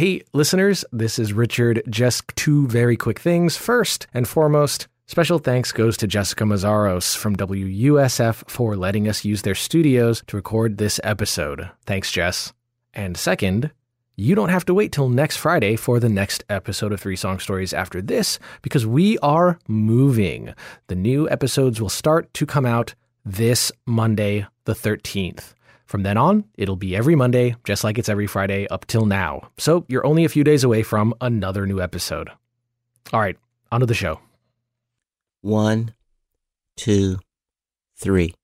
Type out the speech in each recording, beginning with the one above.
Hey, listeners, this is Richard. Just two very quick things. First and foremost, Special thanks goes to Jessica Mazzaros from WUSF for letting us use their studios to record this episode. Thanks, Jess. And second, you don't have to wait till next Friday for the next episode of Three Song Stories after this because we are moving. The new episodes will start to come out this Monday, the 13th. From then on, it'll be every Monday, just like it's every Friday up till now. So you're only a few days away from another new episode. All right, on to the show. One, two, three.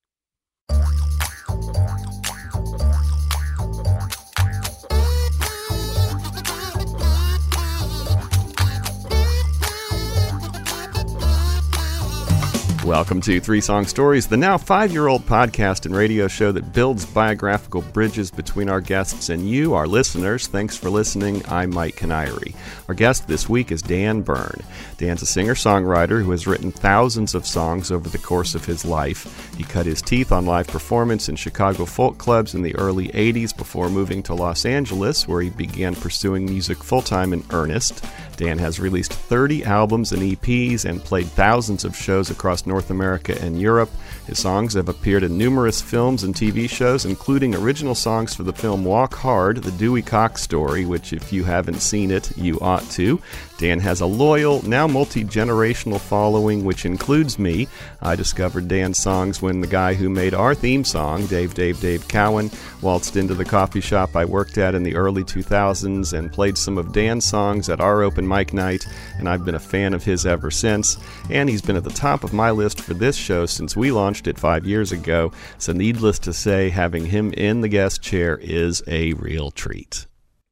Welcome to Three Song Stories, the now five year old podcast and radio show that builds biographical bridges between our guests and you, our listeners. Thanks for listening. I'm Mike Canary. Our guest this week is Dan Bern. Dan's a singer songwriter who has written thousands of songs over the course of his life. He cut his teeth on live performance in Chicago folk clubs in the early 80s before moving to Los Angeles, where he began pursuing music full time in earnest. Dan has released 30 albums and EPs and played thousands of shows across North America and Europe. His songs have appeared in numerous films and TV shows, including original songs for the film Walk Hard, the Dewey Cox story, which, if you haven't seen it, you ought to. Dan has a loyal, now multi generational following, which includes me. I discovered Dan's songs when the guy who made our theme song, Dave Dave Dave Cowan, waltzed into the coffee shop I worked at in the early 2000s and played some of Dan's songs at our open mic night, and I've been a fan of his ever since. And he's been at the top of my list for this show since we launched it five years ago, so needless to say, having him in the guest chair is a real treat.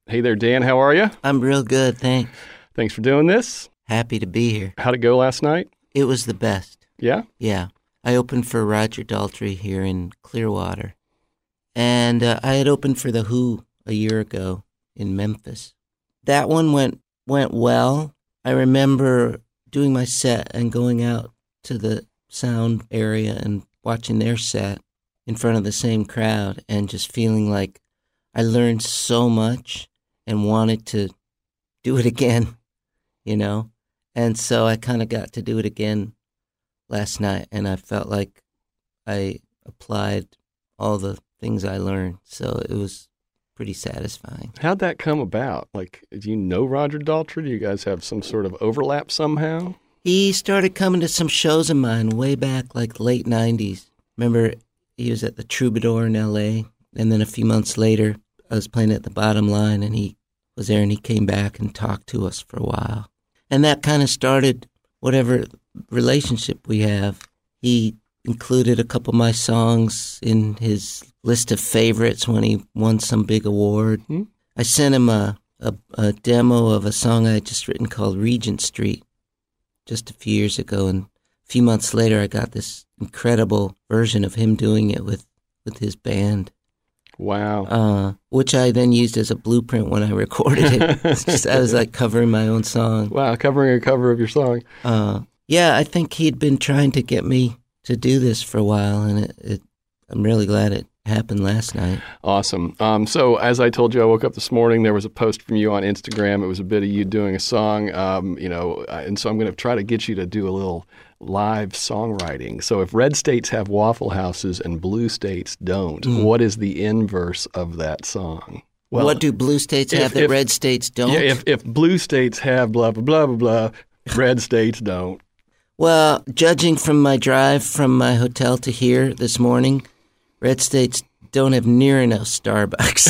Hey there, Dan. How are you? I'm real good, thanks. Thanks for doing this. Happy to be here. How'd it go last night? It was the best. Yeah? Yeah. I opened for Roger Daltrey here in Clearwater. And uh, I had opened for The Who a year ago in Memphis. That one went went well. I remember doing my set and going out to the sound area and watching their set in front of the same crowd and just feeling like I learned so much and wanted to do it again, you know? And so I kind of got to do it again last night and I felt like I applied all the things I learned. So it was pretty satisfying. How'd that come about? Like, do you know Roger Daltrey? Do you guys have some sort of overlap somehow? He started coming to some shows of mine way back, like late 90s. Remember, he was at the Troubadour in LA. And then a few months later, I was playing at the bottom line and he was there and he came back and talked to us for a while. And that kind of started whatever relationship we have. He included a couple of my songs in his list of favorites when he won some big award. Hmm. I sent him a, a, a demo of a song I had just written called Regent Street just a few years ago. And a few months later, I got this incredible version of him doing it with, with his band. Wow. Uh, which I then used as a blueprint when I recorded it. It's just, I was like covering my own song. Wow, covering a cover of your song. Uh, yeah, I think he'd been trying to get me to do this for a while, and it, it, I'm really glad it happened last night. Awesome. Um, so, as I told you, I woke up this morning. There was a post from you on Instagram. It was a bit of you doing a song, um, you know, and so I'm going to try to get you to do a little live songwriting. So, if red states have waffle houses and blue states don't, Mm. what is the inverse of that song? Well, what do blue states if- have that if- red states don't? Yeah, if, if blue states have blah, blah, blah, blah, blah, red states don't. well, judging from my drive from my hotel to here this morning, red states don't have near enough Starbucks.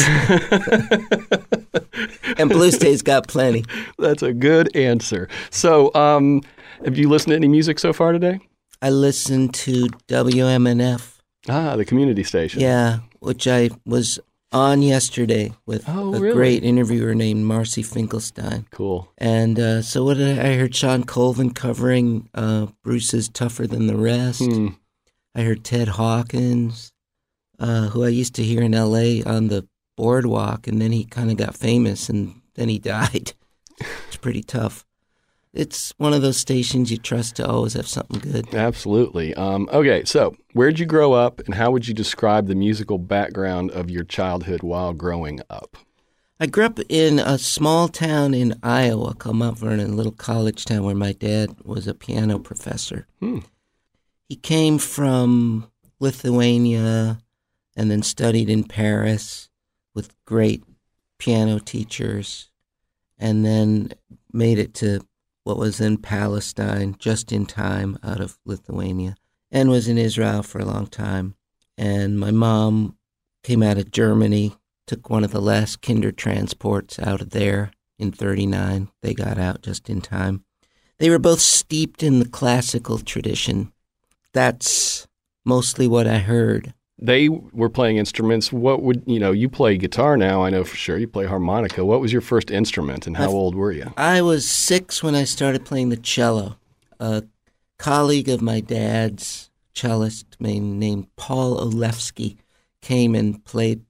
and blue states got plenty. That's a good answer. So, um, have you listened to any music so far today? I listened to WMNF. Ah, the community station. Yeah, which I was on yesterday with Oh, a really? great interviewer named Marcy Finkelstein. Cool. And uh, so what did I, I heard Shawn Colvin covering uh, Bruce's Tougher Than the Rest. Hmm. I heard Ted Hawkins, uh, who I used to hear in L.A. on the boardwalk, and then he kind of got famous, and then he died. it's pretty tough. It's one of those stations you trust to always have something good. Absolutely. Um, okay, so where'd you grow up, and how would you describe the musical background of your childhood while growing up? I grew up in a small town in Iowa called Mount Vernon, a little college town where my dad was a piano professor. Hmm. He came from Lithuania and then studied in Paris with great piano teachers and then made it to what was then Palestine just in time out of Lithuania and was in Israel for a long time. And my mom came out of Germany, took one of the last Kindertransports out of there in 39. They got out just in time. They were both steeped in the classical tradition. That's mostly what I heard. They were playing instruments. What would, you know, you play guitar now, I know for sure. You play harmonica. What was your first instrument and how I've- old were you? I was six when I started playing the cello. A colleague of my dad's, cellist named Paul Olefsky, came and played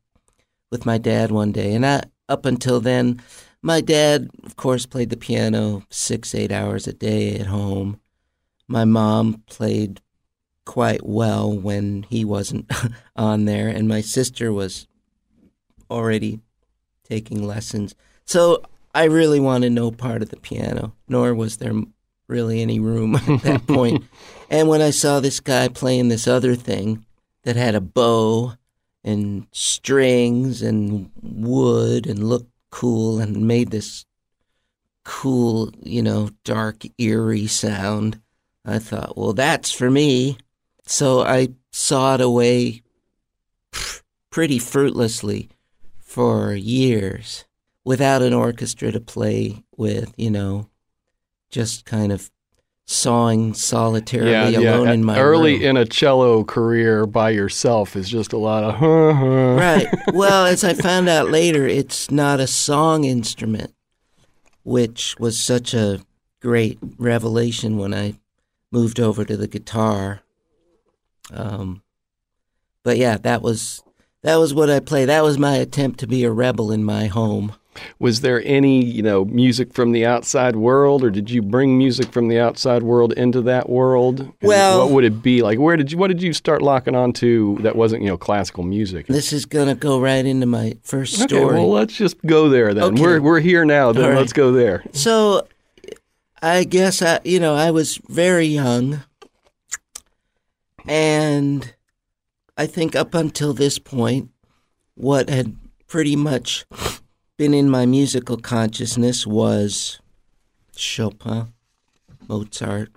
with my dad one day. And I, up until then, my dad, of course, played the piano six, eight hours a day at home. My mom played quite well when he wasn't on there, and my sister was already taking lessons. So I really wanted no part of the piano, nor was there really any room at that point. And when I saw this guy playing this other thing that had a bow and strings and wood and looked cool and made this cool, you know, dark, eerie sound, I thought, well, that's for me. So I sawed away pretty fruitlessly for years without an orchestra to play with, you know, just kind of sawing solitarily alone in my Early room. in a cello career by yourself is just a lot of huh, huh. right. Well, as I found out later, it's not a song instrument, which was such a great revelation when I moved over to the guitar. Um, but yeah, that was that was what I played. That was my attempt to be a rebel in my home. Was there any, you know, music from the outside world, or did you bring music from the outside world into that world? And Well- what would it be like? Where did you? What did you start locking on to that wasn't, you know, classical music? This is gonna go right into my first Okay, story. well, let's just go there then. Okay. We're we're here now. Then right. let's go there. So, I guess I, you know, I was very young, and I think up until this point, what had pretty much been in my musical consciousness was Chopin, Mozart,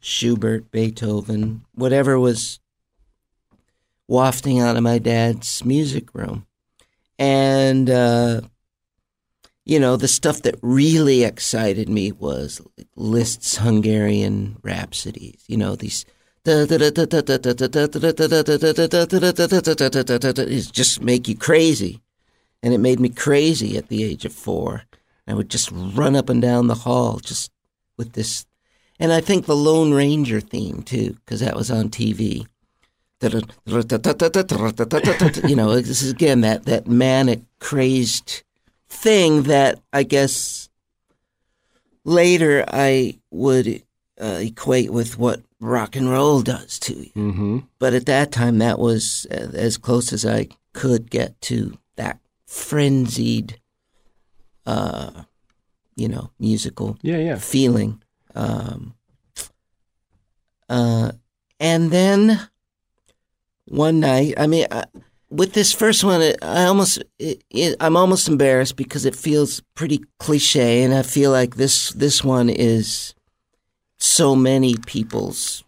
Schubert, Beethoven, whatever was wafting out of my dad's music room. And, uh, you know, the stuff that really excited me was Liszt's Hungarian rhapsodies. You know, these. It just make you crazy. And it made me crazy at the age of four. I would just run up and down the hall just with this. And I think the Lone Ranger theme, too, because that was on TV. You know, this is again that, that manic, crazed thing that I guess later I would uh, equate with what rock and roll does to you. Mm-hmm. But at that time, that was uh, as close as I could get to that frenzied, uh, you know, musical Yeah, yeah. feeling. Um, uh, and then one night, I mean, I, with this first one, it, I almost, it, it, I'm almost embarrassed because it feels pretty cliche, and I feel like this this one is so many people's,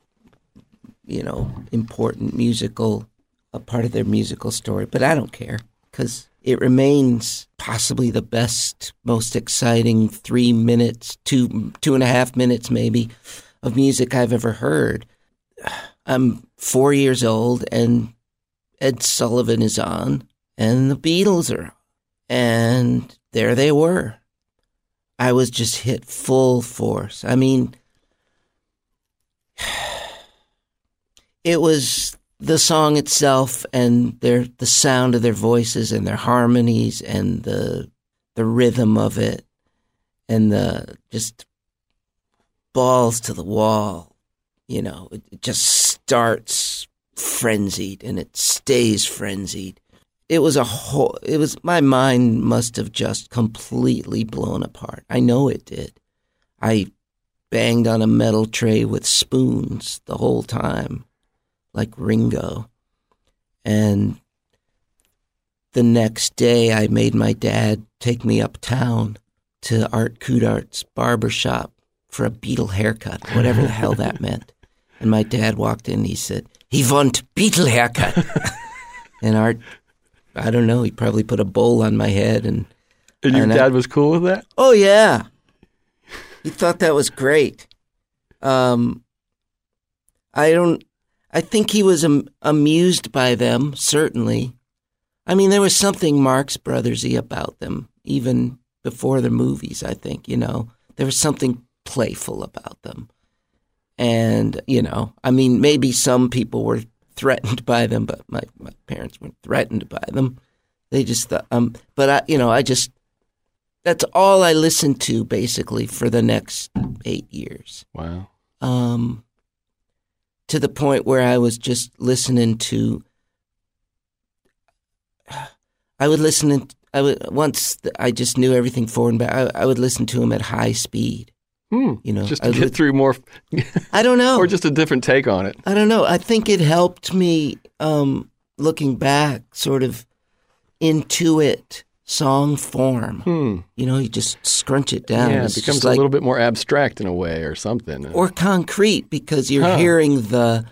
you know, important musical, a part of their musical story. But I don't care because it remains possibly the best, most exciting three minutes, two two and a half minutes maybe, of music I've ever heard. I'm four years old, and Ed Sullivan is on, and the Beatles are on, and there they were. I was just hit full force. I mean, it was the song itself and their the sound of their voices and their harmonies and the the rhythm of it and the just balls to the wall you know it, it just starts frenzied and it stays frenzied it was a whole. It was my mind must have just completely blown apart. I know it did. I banged on a metal tray with spoons the whole time, like Ringo. And the next day, I made my dad take me uptown to Art Kudart's barber shop for a Beatle haircut, whatever the hell that meant. And my dad walked in. He said, "He want Beatle haircut." and Art, I don't know. He probably put a bowl on my head, and And your And I- dad was cool with that? oh yeah, he thought that was great. Um, I don't. I think he was am- amused by them. Certainly, I mean, there was something Marx Brothersy about them, even before the movies. I think you know there was something playful about them, and you know, I mean, maybe some people were threatened by them, but my my parents weren't threatened by them. They just thought, um, but I, you know, I just that's all I listened to basically for the next eight years Wow. um, to the point where I was just listening to. I would listen. I would once I just knew everything forward and back. I, I would listen to him at high speed. Hmm. You know, Just I to would- get through more, I don't know. or just a different take on it. I don't know. I think it helped me um, looking back, sort of into it song form. Hmm. You know, you just scrunch it down. yeah, it becomes just a like little bit more abstract in a way, or something. or concrete because you're Huh. hearing the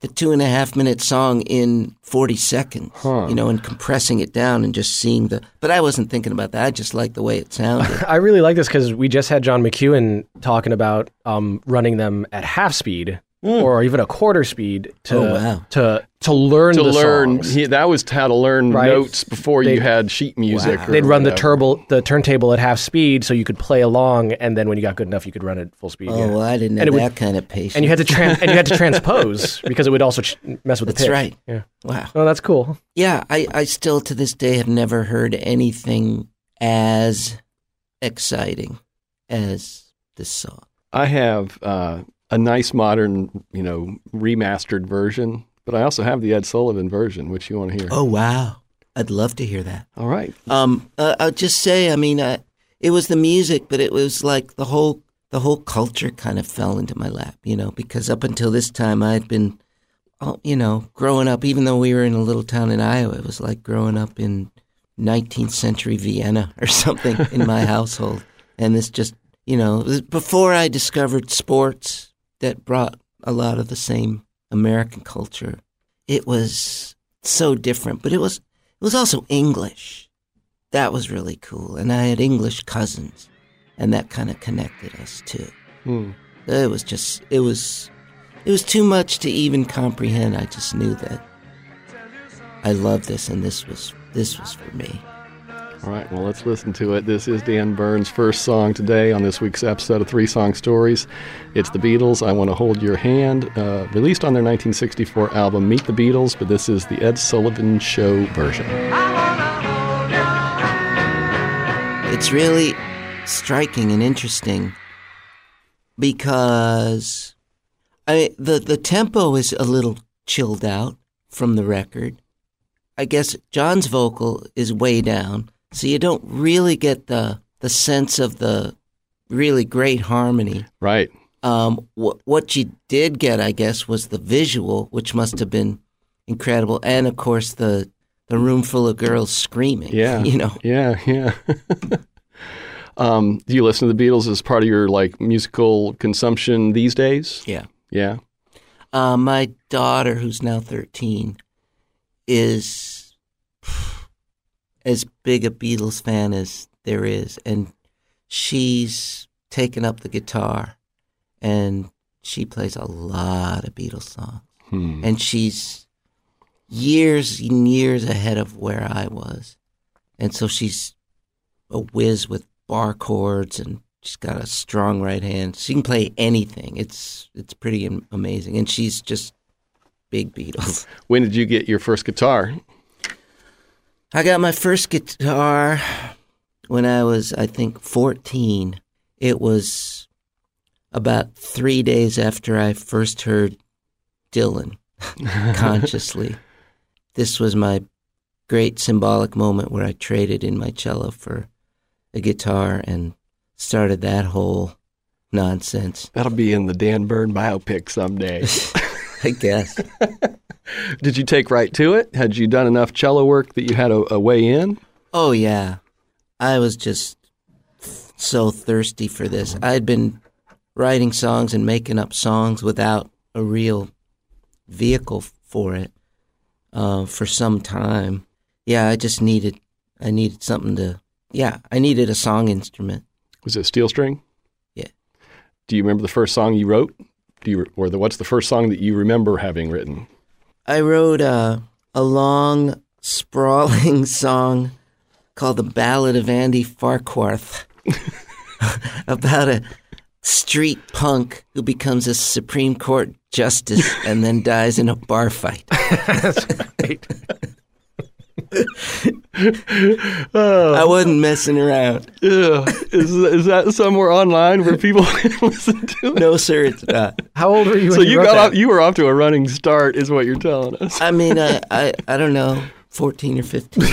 the two and a half minute song in 40 seconds Huh. you know and compressing it down and just seeing the but i wasn't thinking about that i just like the way it sounded I really like this because we just had John McEuen talking about um, running them at half speed or even a quarter speed to Oh, wow. to to learn to the learn, songs. he, that was how to learn Right. notes before you They'd- had sheet music. Wow. or They'd run the turbo the turntable at half speed so you could play along, and then when you got good enough, you could run it full speed. oh yeah. well i didn't And have it would- that kind of patience and you had to tran- and you had to transpose because it would also ch- mess with the that's pitch. right Yeah. wow Oh, that's cool. yeah I, I still to this day have never heard anything as exciting as this song I have uh, a nice modern, you know, remastered version, but I also have the Ed Sullivan version, which you want to hear. oh wow i'd love to hear that All right. Um, uh, I'll just say, I mean, uh, it was the music, but it was like the whole the whole culture kind of fell into my lap, you know, because up until this time I had been, oh, you know, growing up. Even though we were in a little town in Iowa, it was like growing up in 19th century Vienna or something in my household. And this just, you know, before I discovered sports that brought a lot of the same American culture. It was so different, but it was it was also English that was really cool. And I had English cousins, and that kind of connected us too. Hmm. It was just, it was, it was too much to even comprehend. I just knew that I loved this, and this was, this was for me. All right, well, let's listen to it. This is Dan Bern's first song today on this week's episode of Three Song Stories. It's the Beatles, I Want to Hold Your Hand, uh, released on their 1964 album Meet the Beatles, but this is the Ed Sullivan Show version. It's really striking and interesting because I the the tempo is a little chilled out from the record. I guess John's vocal is way down, so you don't really get the the sense of the really great harmony. Right. Um, what what you did get, I guess, was the visual, which must have been incredible, and of course the the room full of girls screaming. Yeah. you know. Yeah, yeah. um, do you listen to the Beatles as part of your like musical consumption these days? Yeah. Yeah. Uh, my daughter, who's now 13, is as big a Beatles fan as there is. And she's taken up the guitar and she plays a lot of Beatles songs. Hmm. And she's years and years ahead of where I was. And so she's a whiz with bar chords and she's got a strong right hand. She can play anything. It's it's pretty amazing. And she's just big Beatles. When did you get your first guitar? I got my first guitar when I was I think 14. It was about 3 days after I first heard Dylan consciously. This was my great symbolic moment where I traded in my cello for a guitar and started that whole nonsense. That'll be in the Dan Bern biopic someday. I guess. Did you take right to it? Had you done enough cello work that you had a, a way in? Oh yeah, I was just so thirsty for this. I'd been writing songs and making up songs without a real vehicle for it uh, for some time. Yeah, I just needed I needed something to. Yeah, I needed a song instrument. Was it steel string? Yeah. Do you remember the first song you wrote? Do you or the what's the first song that you remember having written? I wrote a a long, sprawling song called "The Ballad of Andy Farquharth" about a street punk who becomes a Supreme Court justice and then dies in a bar fight. That's great. I wasn't messing around. Is, is that somewhere online where people can listen to it? No, sir, it's not. How old were you? So when you wrote got that? off, you were off to a running start, is what you're telling us. I mean, I, I, I don't know, 14 or 15.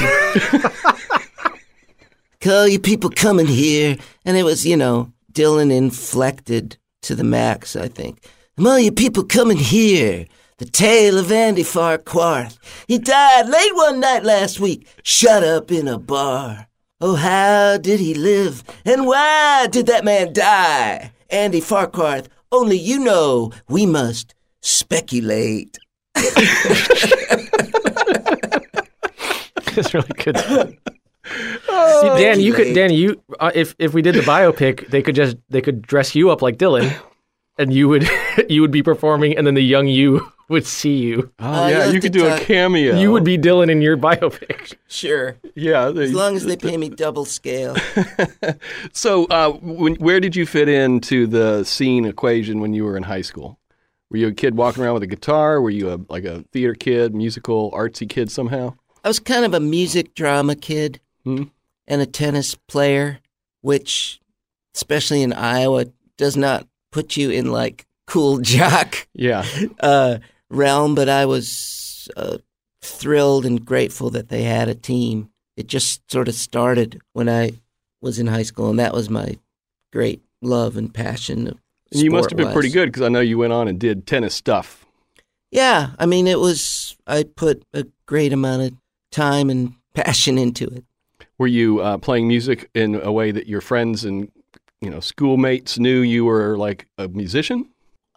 Call you people coming here. And it was, you know, Dylan inflected to the max, I think. Come all you people coming here. The tale of Andy Farquharth. He died late one night last week, shut up in a bar. Oh, how did he live? And why did that man die? Andy Farquharth, only you know we must speculate. It's really good. See, Dan, you could Dan, you uh, if if we did the biopic, they could just they could dress you up like Dylan, and you would you would be performing, and then the young you would see you. Oh, I yeah, love you could do a talk- cameo. You would be Dylan in your biopic. Sure. Yeah. they- As long as they pay me double scale. So, uh, when, where did you fit into the scene equation when you were in high school? Were you a kid walking around with a guitar? Were you a like a theater kid, musical, artsy kid somehow? I was kind of a music drama kid Hmm. and a tennis player, which, especially in Iowa, does not put you in like cool jock Yeah. uh, realm. But I was uh, thrilled and grateful that they had a team. It just sort of started when I was in high school, and that was my great love and passion. You must have been pretty good because I know you went on and did tennis stuff. Yeah, I mean, it was. I put a great amount of time and passion into it. Were you uh, playing music in a way that your friends and you know schoolmates knew you were like a musician?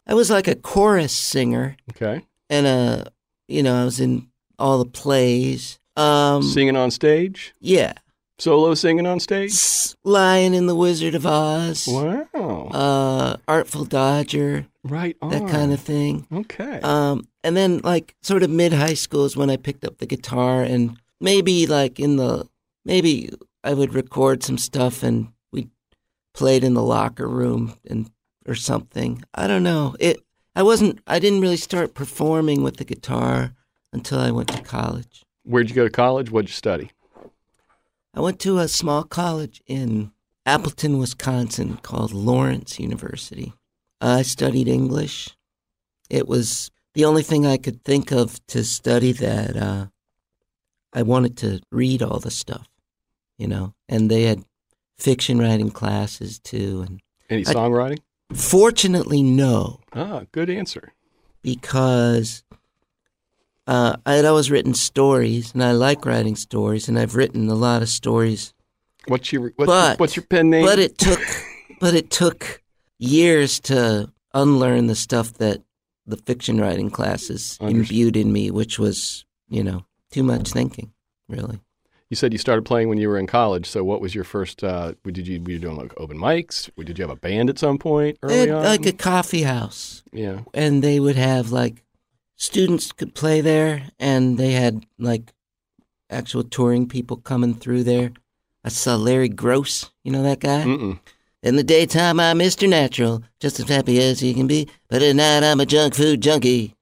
I was like a chorus singer, Okay, and a you know, I was in all the plays. Um, singing on stage, yeah, solo singing on stage. S- Lion in the Wizard of Oz, Wow, uh, Artful Dodger, right on. that kind of thing. Okay. Um, and then like sort of mid high school is when I picked up the guitar, and maybe like in the maybe I would record some stuff and played in the locker room and or something. I don't know. It I wasn't I didn't really start performing with the guitar until I went to college. Where'd you go to college? What'd you study? I went to a small college in Appleton, Wisconsin called Lawrence University. I studied English. It was the only thing I could think of to study that uh, I wanted to read all the stuff, you know, and they had fiction writing classes too. And Any I- songwriting? fortunately, no, Ah, good answer. because uh, I had always written stories and I like writing stories, and I've written a lot of stories What's your what's, your, But- what's your pen name? But it took, but it took years to unlearn the stuff that the fiction writing classes Understood. imbued in me, which was, you know, too much thinking, really. You said you started playing when you were in college. So what was your first? Uh, did you were you doing like open mics? Did you have a band at some point early on? like a coffee house, yeah. and they would have like students could play there, and they had like actual touring people coming through there. I saw Larry Groce, you know that guy? Mm-mm. In the daytime, I'm Mr. Natural, just as happy as he can be. But at night, I'm a junk food junkie.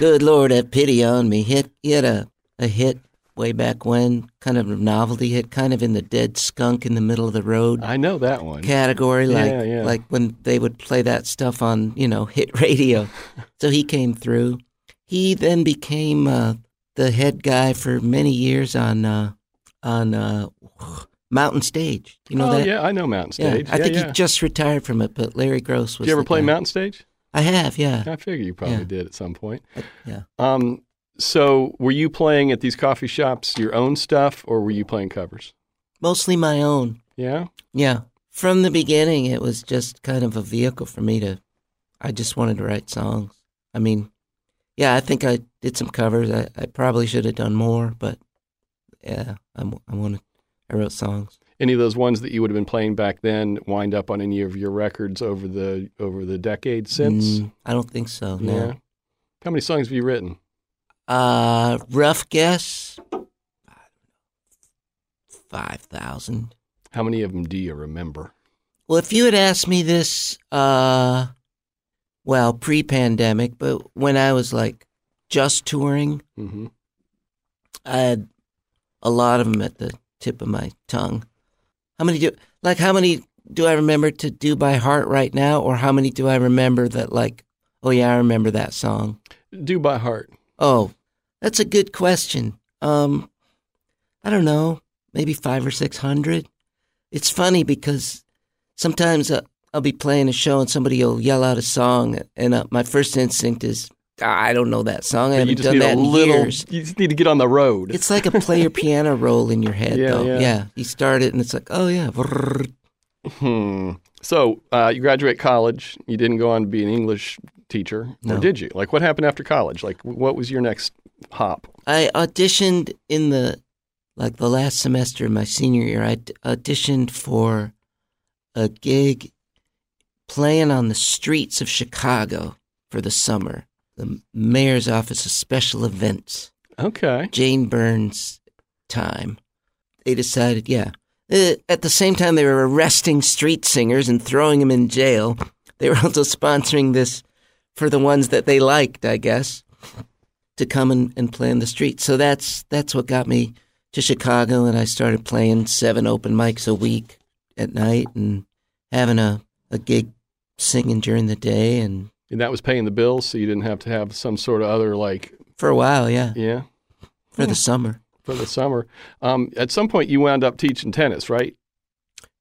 Good Lord, have pity on me. Hit, had a, a hit way back when, kind of novelty hit, kind of in the dead skunk in the middle of the road I know that one. category, like Yeah, yeah. like when they would play that stuff on you know hit radio. so he came through. He then became uh, the head guy for many years on uh, on uh, Mountain Stage. You know oh, that? yeah, I know Mountain Stage. I yeah, think yeah. he just retired from it, but Larry Groce was. Did you ever play guy. Mountain Stage? I have, yeah, I figure you probably did at some point. yeah. Um, so were you playing at these coffee shops your own stuff, or were you playing covers? Mostly my own. Yeah. Yeah. From the beginning, it was just kind of a vehicle for me to. I just wanted to write songs. I mean, yeah, I think I did some covers. I, I probably should have done more, but yeah, I'm, I wanted. I wrote songs. Any of those ones that you would have been playing back then wind up on any of your records over the over the decades since? Mm, I don't think so. Yeah. How many songs have you written? Uh, rough guess. Five thousand. How many of them do you remember? Well, if you had asked me this, uh, well, pre-pandemic, but when I was like just touring, hmm I had a lot of them at the tip of my tongue. How many do like how many do I remember to do by heart right now, or how many do I remember that like, oh yeah, I remember that song. Do by heart. Oh, that's a good question. Um, I don't know, maybe five or six hundred. It's funny because sometimes uh, I'll be playing a show and somebody will yell out a song, and uh, my first instinct is, "Ah, I don't know that song. I haven't done that in little. years. You just need to get on the road. It's like a player piano roll in your head, Yeah, though. yeah. You start it, and it's like, oh yeah. Hmm. So uh, you graduate college. You didn't go on to be an English teacher, or No. did you? Like, what happened after college? Like, what was your next hop? I auditioned in the like the last semester of my senior year. I auditioned for a gig playing on the streets of Chicago for the summer. The mayor's office of special events. Okay. Jane Byrne's time. They decided, yeah. Uh, At the same time, they were arresting street singers and throwing them in jail. They were also sponsoring this for the ones that they liked, I guess, to come and, and play in the streets. So that's that's what got me to Chicago, and I started playing seven open mics a week at night and having a, a gig singing during the day. And And that was paying the bills, so you didn't have to have some sort of other like, for a while, yeah, yeah, for the summer. for the summer. Um, at some point, you wound up teaching tennis, right?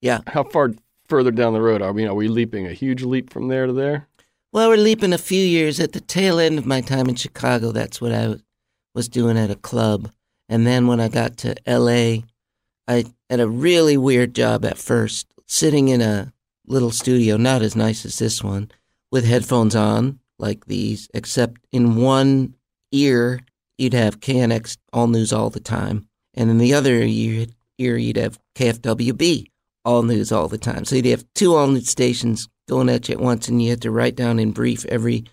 Yeah. How far further down the road are we? Are we leaping a huge leap from there to there? Well, we're leaping a few years at the tail end of my time in Chicago. That's what I was doing at a club. And then when I got to LA, I had a really weird job at first, sitting in a little studio, not as nice as this one, with headphones on like these, except in one ear, you'd have KNX All News all the time. And in the other ear, ear you'd have KFWB All News all the time. So you'd have two all news stations going at you at once, and you had to write down in brief every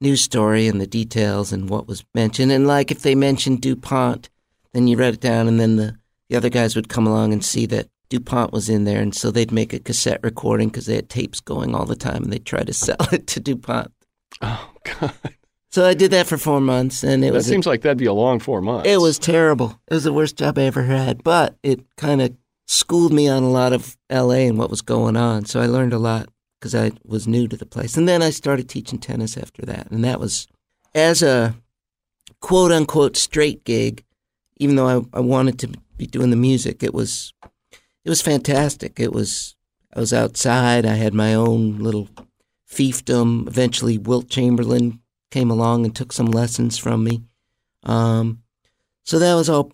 news story and the details and what was mentioned. And like if they mentioned DuPont, then you write it down, and then the, the other guys would come along and see that DuPont was in there. And so they'd make a cassette recording because they had tapes going all the time and they'd try to sell it to DuPont. Oh God, So I did that for four months, and it that was a- seems like that'd be a long four months. it was terrible. It was the worst job I ever had, but it kind of schooled me on a lot of LA and what was going on. So I learned a lot because I was new to the place. And then I started teaching tennis after that. And that was as a quote unquote straight gig, even though I, I wanted to be doing the music, it was it was fantastic. It was I was outside, I had my own little fiefdom. Eventually Wilt Chamberlain came along and took some lessons from me. Um, so that was all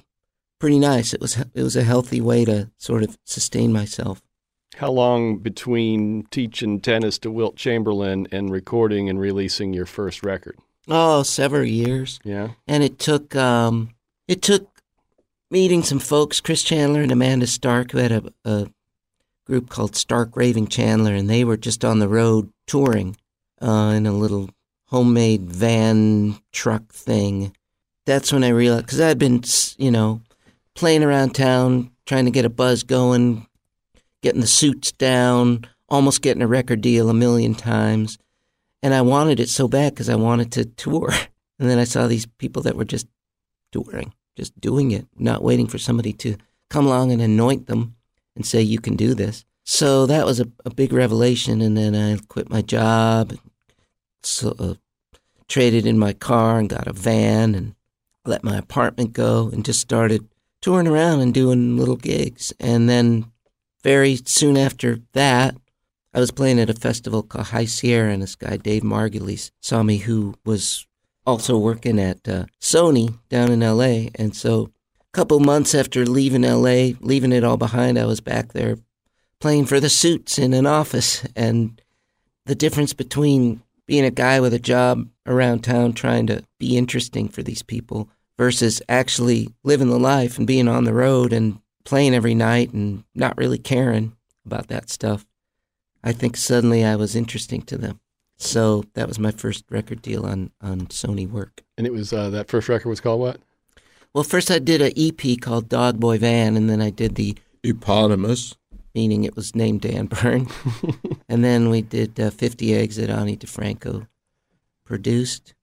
pretty nice. It was it was a healthy way to sort of sustain myself. How long between teaching tennis to Wilt Chamberlain and recording and releasing your first record? Oh, several years, Yeah. and it took um, it took meeting some folks, Chris Chandler and Amanda Stark, who had a, a group called Stark Raving Chandler, and they were just on the road touring uh, in a little homemade van truck thing. That's when I realized because I had been, you know, playing around town trying to get a buzz going, getting the suits down, almost getting a record deal a million times. And I wanted it so bad because I wanted to tour. And then I saw these people that were just touring, just doing it, not waiting for somebody to come along and anoint them and say, you can do this. So that was a, a big revelation. And then I quit my job, so, uh, traded in my car and got a van and let my apartment go and just started touring around and doing little gigs. And then very soon after that, I was playing at a festival called High Sierra, and this guy, Dave Margulies, saw me, who was also working at uh, Sony down in LA. And so a couple months after leaving LA, leaving it all behind, I was back there playing for the suits in an office. And the difference between being a guy with a job around town trying to be interesting for these people versus actually living the life and being on the road and playing every night and not really caring about that stuff. I think suddenly I was interesting to them. So that was my first record deal on, on Sony work. And it was uh, that first record was called what? Well, first I did an EP called Dog Boy Van, and then I did the eponymous, meaning it was named Dan Bern. and then we did uh, 50 Eggs that Ani DiFranco produced.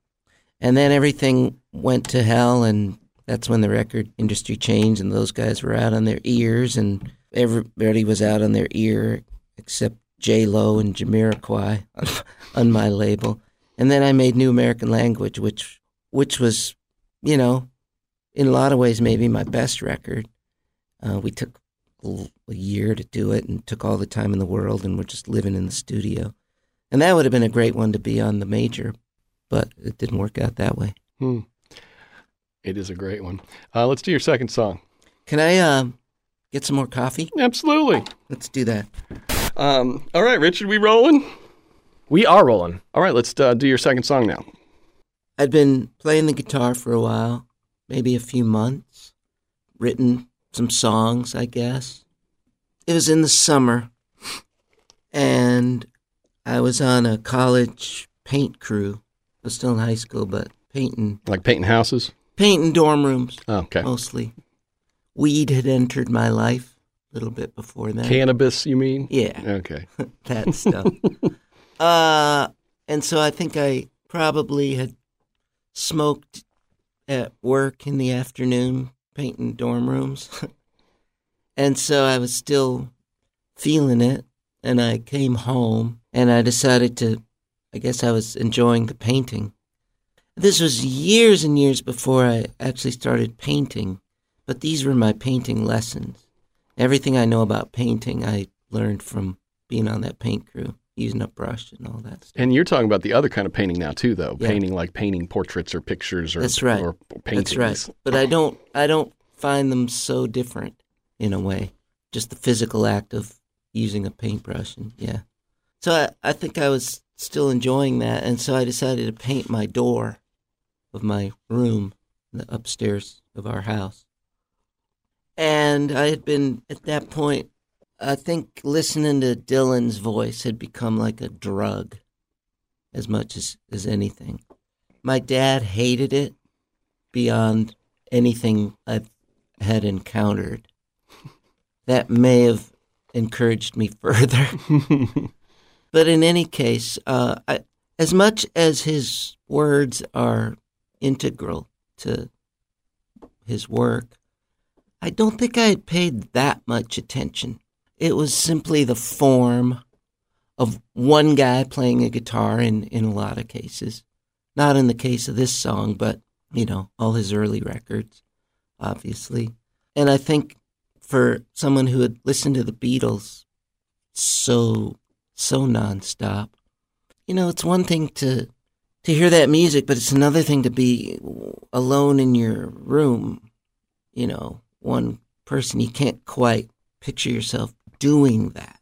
And then everything went to hell, and that's when the record industry changed, and those guys were out on their ears, and everybody was out on their ear except J Lo and Jamiroquai on, on my label. And then I made New American Language, which which was, you know, in a lot of ways maybe my best record. Uh, we took a year to do it and took all the time in the world, and we're just living in the studio. And that would have been a great one to be on the major, but it didn't work out that way. Hmm. It is a great one. Uh, let's do your second song. Can I uh, get some more coffee? Absolutely. Let's do that. Um, all right, Richard, we rolling? We are rolling. All right, let's uh, do your second song now. I'd been playing the guitar for a while, maybe a few months, written some songs, I guess. It was in the summer, and I was on a college paint crew. I was still in high school, but painting. Like painting houses? Painting dorm rooms. Oh, okay. Mostly. Weed had entered my life a little bit before that. Cannabis, you mean? Yeah. Okay. that stuff. uh, and so I think I probably had smoked at work in the afternoon, painting dorm rooms. and so I was still feeling it. And I came home and I decided to, I guess I was enjoying the painting. This was years and years before I actually started painting, but these were my painting lessons. Everything I know about painting, I learned from being on that paint crew, using a brush and all that stuff. And you're talking about the other kind of painting now too, though. Yeah. Painting like painting portraits or pictures or That's right. or paintings. That's right. But I don't I don't find them so different in a way. Just the physical act of using a paintbrush and yeah. So I, I think I was still enjoying that and so I decided to paint my door of my room, the upstairs of our house. And I had been at that point I think listening to Dylan's voice had become like a drug as much as, as anything. My dad hated it beyond anything I've had encountered. That may have encouraged me further. but in any case, uh, I, as much as his words are integral to his work, I don't think I had paid that much attention. It was simply the form of one guy playing a guitar in, in a lot of cases. Not in the case of this song, but, you know, all his early records, obviously. And I think for someone who had listened to the Beatles so, so nonstop, you know, it's one thing to to hear that music, but it's another thing to be alone in your room, you know, one person. You can't quite picture yourself doing that.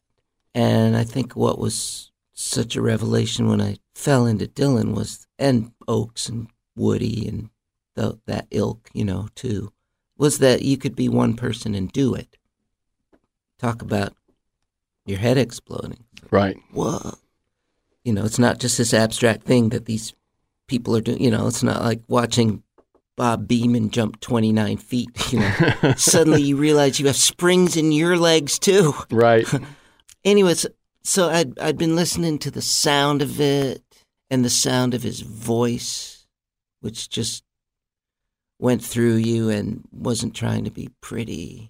And I think what was such a revelation when I fell into Dylan was, and Ochs and Woody and the, that ilk, you know, too, was that you could be one person and do it. Talk about your head exploding. Right. Whoa. You know, it's not just this abstract thing that these people are doing. You know, it's not like watching Bob Beamon jump 29 feet. You know, suddenly you realize you have springs in your legs too. Right. Anyways, so I'd I'd been listening to the sound of it and the sound of his voice, which just went through you and wasn't trying to be pretty.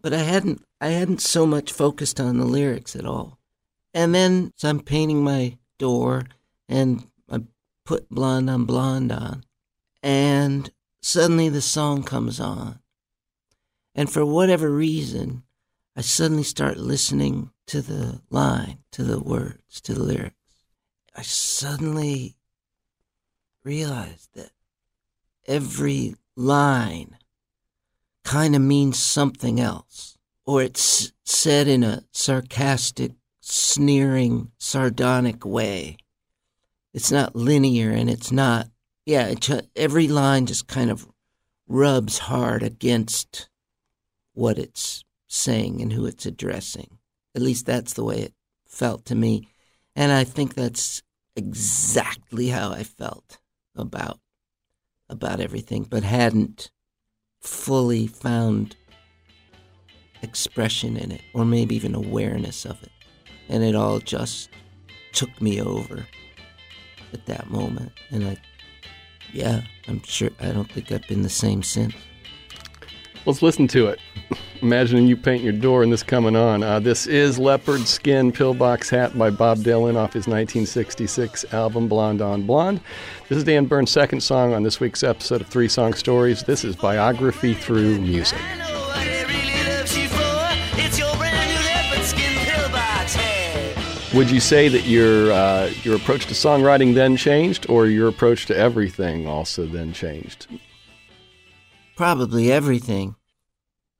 But I hadn't I hadn't so much focused on the lyrics at all. And then so I'm painting my door and put blonde on blonde on. And suddenly the song comes on. And for whatever reason, I suddenly start listening to the line, to the words, to the lyrics. I suddenly realize that every line kind of means something else, or it's said in a sarcastic, sneering, sardonic way. It's not linear and it's not, yeah, it every line just kind of rubs hard against what it's saying and who it's addressing. At least that's the way it felt to me. And I think that's exactly how I felt about about everything, but hadn't fully found expression in it, or maybe even awareness of it. And it all just took me over at that moment. And I, yeah, I'm sure, I don't think I've been the same since. Let's listen to it. Imagining you paint your door and this coming on. Uh, this is Leopard Skin Pillbox Hat by Bob Dylan off his 1966 album Blonde on Blonde. This is Dan Bern's second song on this week's episode of Three Song Stories. This is Biography Through Music. Would you say that your uh, your approach to songwriting then changed, or your approach to everything also then changed? Probably everything.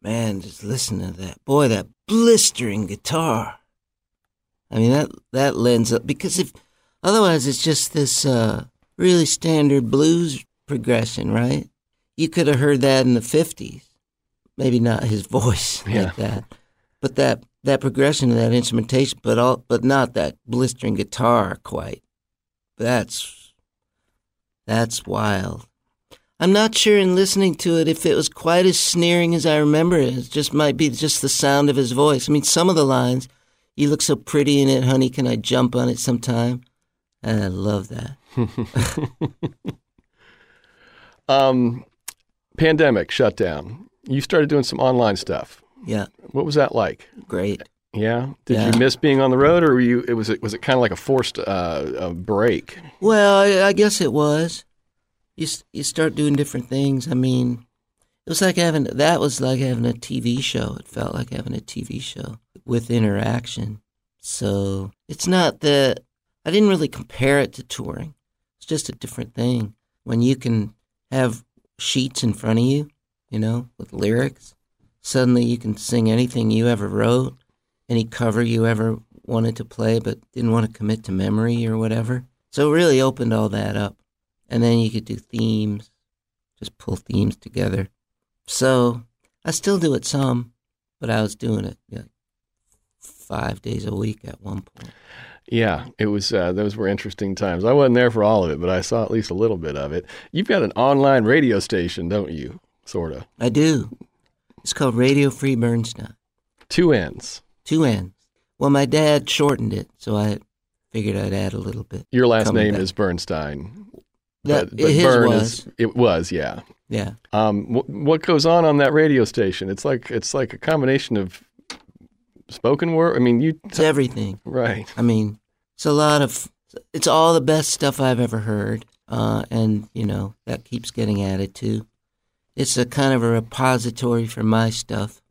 Man, just listen to that. Boy, that blistering guitar. I mean, that, that lends up, because if, otherwise it's just this, uh, really standard blues progression, right? You could have heard that in the 50s. Maybe not his voice Yeah. like that, but that, that progression of that instrumentation, but all, but not that blistering guitar quite. That's, that's wild. I'm not sure in listening to it if it was quite as sneering as I remember it. It just might be just the sound of his voice. I mean, some of the lines, you look so pretty in it, honey, can I jump on it sometime? And I love that. Um, pandemic shutdown. You started doing some online stuff. Yeah, What was that like? great. Yeah. Did Yeah. you miss being on the road, or were you? It was. It was it kind of like a forced uh, uh, break. Well, I, I guess it was. You you start doing different things. I mean, it was like having that was like having a TV show. It felt like having a TV show with interaction. So it's not that I didn't really compare it to touring. It's just a different thing when you can have sheets in front of you, you know, with lyrics. Suddenly you can sing anything you ever wrote, any cover you ever wanted to play but didn't want to commit to memory or whatever. So it really opened all that up. And then you could do themes, just pull themes together. So I still do it some, but I was doing it like five days a week at one point. Yeah, it was. Uh, those were interesting times. I wasn't there for all of it, but I saw at least a little bit of it. You've got an online radio station, don't you? Sort of. I do. It's called Radio Free Bernstein. Two ends. Two N's. Well, my dad shortened it, so I figured I'd add a little bit. Your last name back. is Bernstein. That, but, but his Bern was. is. It was. Yeah. Yeah. Um, wh- what goes on on that radio station? It's like it's like a combination of spoken word. I mean, you It's everything. right. I mean, it's a lot of, it's all the best stuff I've ever heard. Uh, and, you know, that keeps getting added to. It's a kind of a repository for my stuff.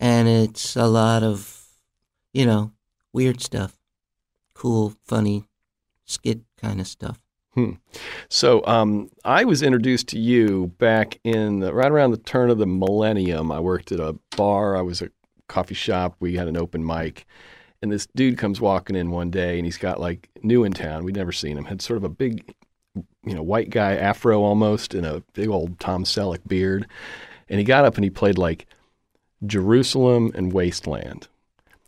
And it's a lot of, you know, weird stuff. Cool, funny, skit kind of stuff. Hmm. So um, I was introduced to you back in the, right around the turn of the millennium. I worked at a bar. I was a coffee shop. We had an open mic, and this dude comes walking in one day, and he's got like new in town. We'd never seen him. Had sort of a big, you know, white guy afro almost, and a big old Tom Selleck beard. And he got up and he played like Jerusalem and Wasteland.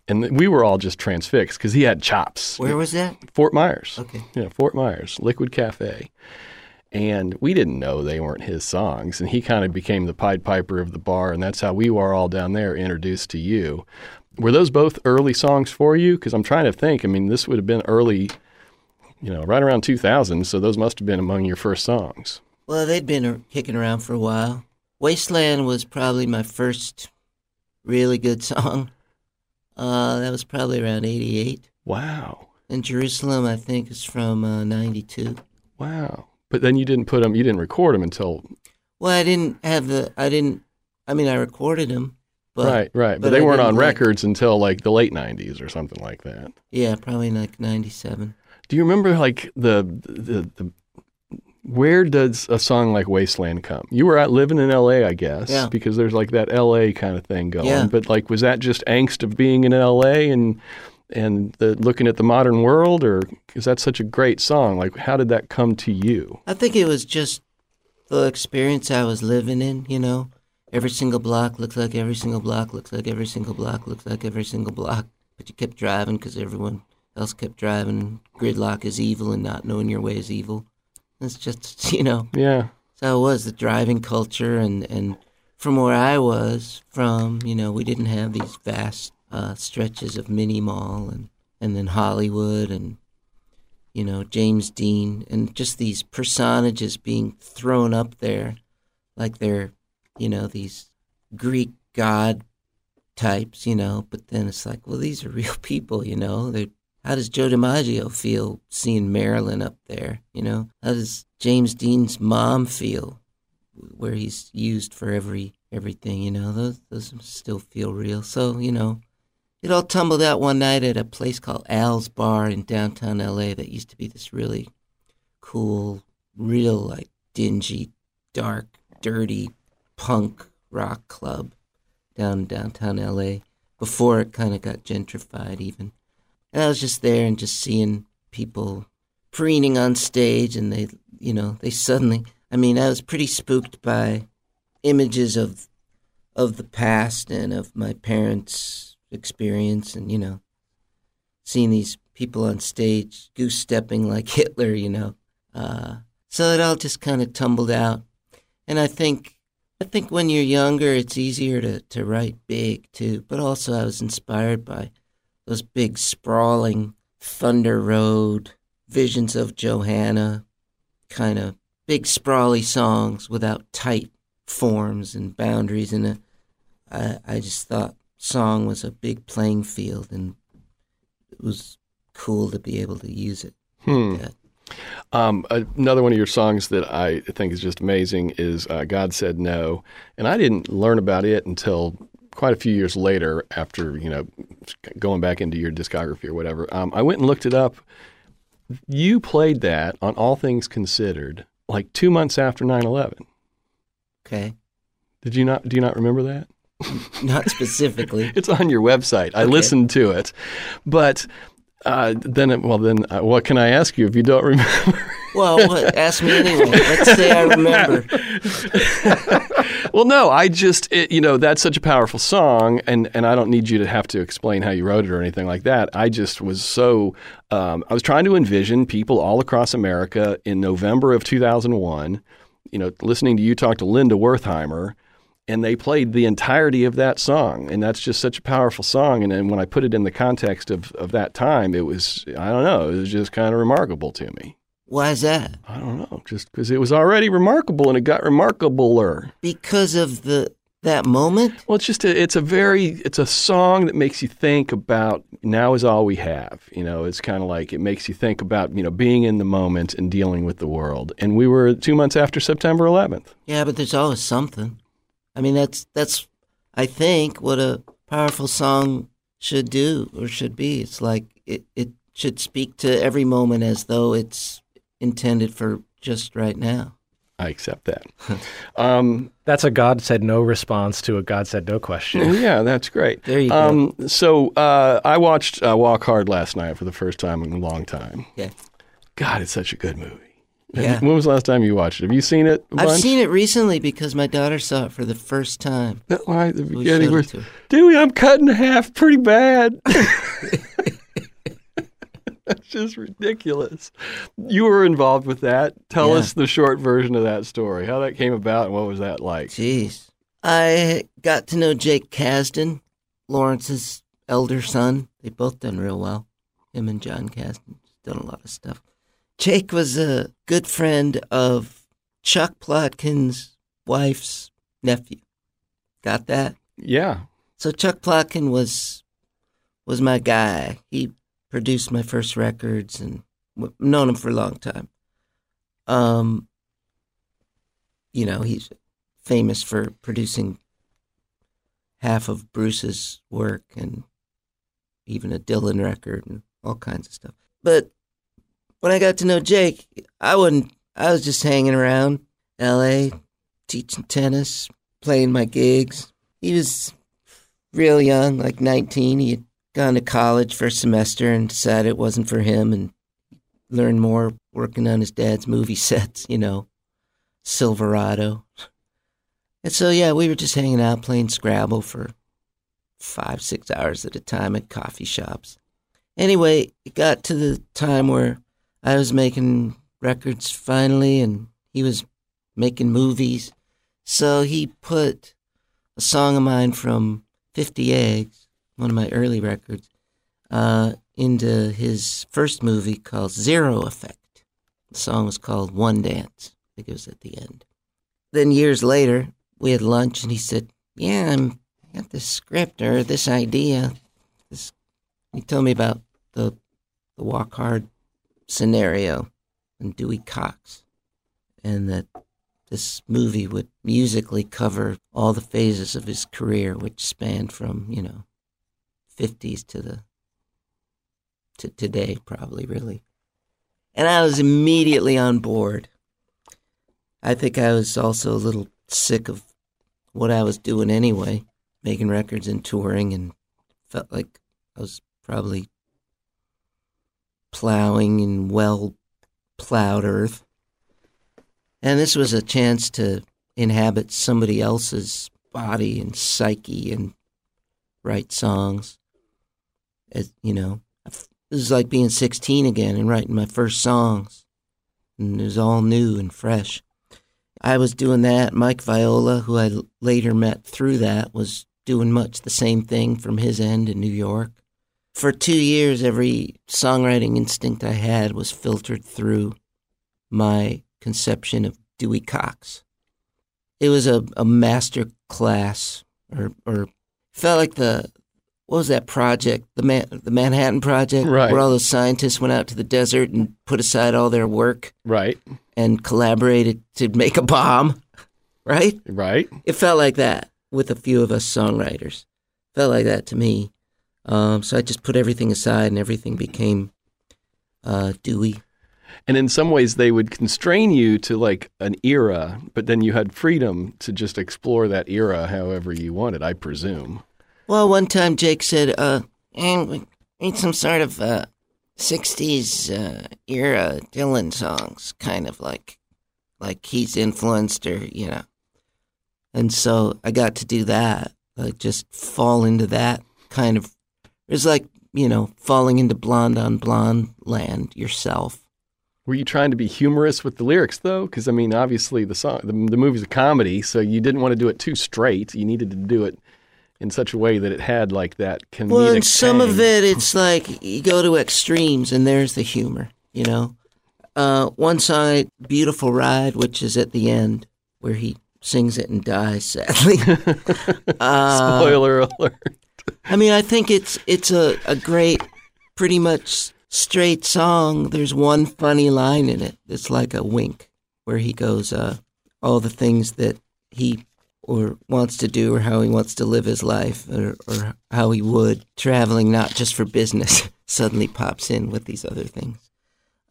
And we were all just transfixed because he had chops. Where was that? Fort Myers. Okay. Yeah, Fort Myers, Liquid Cafe. And we didn't know they weren't his songs. And he kind of became the Pied Piper of the bar. And that's how we were all down there introduced to you. Were those both early songs for you? Because I'm trying to think. I mean, this would have been early, you know, right around 2000. So those must have been among your first songs. Well, they'd been kicking around for a while. Wasteland was probably my first really good song. Uh, that was probably around 88. Wow. And Jerusalem, I think, is from uh, 92. Wow. But then you didn't put them, you didn't record them until Well, I didn't have the. I didn't. I mean, I recorded them. But, right, right. But, but they I weren't on like- records until like the late '90s or something like that. Yeah, probably like '97. Do you remember like the the, the where does a song like Wasteland come? You were out living in LA, I guess, Yeah. because there's like that LA kind of thing going. Yeah. But like was that just angst of being in LA and and the, looking at the modern world or is that such a great song? Like how did that come to you? I think it was just the experience I was living in. You know, every single block looks like every single block looks like every single block looks like every single block. But you kept driving because everyone else kept driving. Gridlock is evil, and not knowing your way is evil. It's just you know. Yeah. So it was the driving culture, and, and from where I was from, you know, we didn't have these vast uh, stretches of mini mall, and, and then Hollywood, and you know James Dean, and just these personages being thrown up there, like they're, you know, these Greek god types, you know. But then it's like, well, these are real people, you know. They how does Joe DiMaggio feel seeing Marilyn up there? You know, how does James Dean's mom feel, where he's used for every everything? You know, those those still feel real. So you know, it all tumbled out one night at a place called Al's Bar in downtown L.A. That used to be this really cool, real like dingy, dark, dirty punk rock club down downtown L.A. Before it kind of got gentrified, even. And I was just there and just seeing people preening on stage, and they, you know, they suddenly. I mean, I was pretty spooked by images of of the past and of my parents' experience, and you know, seeing these people on stage goose stepping like Hitler, you know. Uh, so it all just kind of tumbled out, and I think I think when you're younger, it's easier to, to write big too. But also, I was inspired by those big, sprawling Thunder Road visions of Johanna, kind of big, sprawly songs without tight forms and boundaries. And uh, I, I just thought song was a big playing field, and it was cool to be able to use it. Hmm. like that. Um, another one of your songs that I think is just amazing is uh, "God Said No," and I didn't learn about it until quite a few years later, after you know going back into your discography or whatever. Um, I went and looked it up. You played that on All Things Considered, like two months after 9-11. Okay, Did you not? Do you not remember that? not specifically. It's on your website. I listened to it, but uh, then, it, well, then, uh, what can I ask you if you don't remember? well, what, ask me anyway. Let's say I remember. well, no, I just, it, you know, that's such a powerful song, and, and I don't need you to have to explain how you wrote it or anything like that. I just was so, um, I was trying to envision people all across America in November of 2001, you know, listening to you talk to Linda Wertheimer, and they played the entirety of that song, and that's just such a powerful song. And then when I put it in the context of, of that time, it was, I don't know, it was just kind of remarkable to me. Why is that? I don't know, just because it was already remarkable and it got remarkabler. Because of the that moment. Well, it's just a, it's a very it's a song that makes you think about now is all we have. You know, it's kind of like it makes you think about you know being in the moment and dealing with the world. And we were two months after September 11th. Yeah, but there's always something. I mean, that's that's I think what a powerful song should do or should be. It's like it it should speak to every moment as though it's intended for just right now. I accept that. um, That's a God said no response to a God said no question. yeah, that's great. There you go. Um, so uh, I watched uh, Walk Hard last night for the first time in a long time. Yeah. God, it's such a good movie. Yeah. when was the last time you watched it? Have you seen it? I've bunch? seen it recently because my daughter saw it for the first time. That line at the We beginning showed where, it to her. Dewey, I'm cut in half pretty bad. That's just ridiculous. You were involved with that. Tell Yeah. us the short version of that story, how that came about, and what was that like? Jeez. I got to know Jake Kasdan, Lawrence's elder son. They both done real well. Him and Jon Kasdan done a lot of stuff. Jake was a good friend of Chuck Plotkin's wife's nephew. Got that? Yeah. So Chuck Plotkin was was my guy. He produced my first records and known him for a long time. Um, you know, he's famous for producing half of Bruce's work and even a Dylan record and all kinds of stuff. But when I got to know Jake, I wouldn't. I was just hanging around L.A., teaching tennis, playing my gigs. He was real young, like 19. He had gone to college for a semester and decided it wasn't for him and learned more working on his dad's movie sets, you know, Silverado. And so, yeah, we were just hanging out playing Scrabble for five, six hours at a time at coffee shops. Anyway, it got to the time where I was making records finally, and he was making movies. So he put a song of mine from 50 Eggs, one of my early records, uh, into his first movie called Zero Effect. The song was called One Dance. I think it was at the end. Then years later, we had lunch, and he said, "Yeah, I'm I got this script or this idea." This, he told me about the the Walk Hard scenario and Dewey Cox, and that this movie would musically cover all the phases of his career, which spanned from you know, fifties to the to today, probably really. And I was immediately on board. I think I was also a little sick of what I was doing anyway, making records and touring, and felt like I was probably plowing in well plowed earth. And this was a chance to inhabit somebody else's body and psyche and write songs. As, you know, this is like being 16 again and writing my first songs. And it was all new and fresh. I was doing that. Mike Viola, who I later met through that, was doing much the same thing from his end in New York. For two years, every songwriting instinct I had was filtered through my conception of Dewey Cox. It was a, a master class, or, or felt like the what was that project? The Man, the Manhattan Project, Right. where all those scientists went out to the desert and put aside all their work Right. and collaborated to make a bomb, right? Right. It felt like that with a few of us songwriters. Felt like that to me. Um, so I just put everything aside and everything became uh, Dewey. And in some ways, they would constrain you to like an era, but then you had freedom to just explore that era however you wanted, I presume. Well, one time Jake said, uh, "Eh, we need some sort of uh, 60s uh, era Dylan songs, kind of like like he's influenced or, you know. And so I got to do that, like just fall into that kind of. It was like, you know, falling into blonde on blonde land yourself. Were you trying to be humorous with the lyrics though? Because I mean, obviously the song, the, the movie's a comedy, so you didn't want to do it too straight. You needed to do it in such a way that it had like that comedic. Well, in some of it, it's like you go to extremes, and there's the humor. You know, uh, one song, "Beautiful Ride," which is at the end where he sings it and dies sadly. uh, Spoiler alert. I mean, I think it's it's a, a great, pretty much straight song. There's one funny line in it. It's like a wink, where he goes, uh, "All the things that he." Or wants to do, or how he wants to live his life, or, or how he would traveling not just for business. Suddenly pops in with these other things.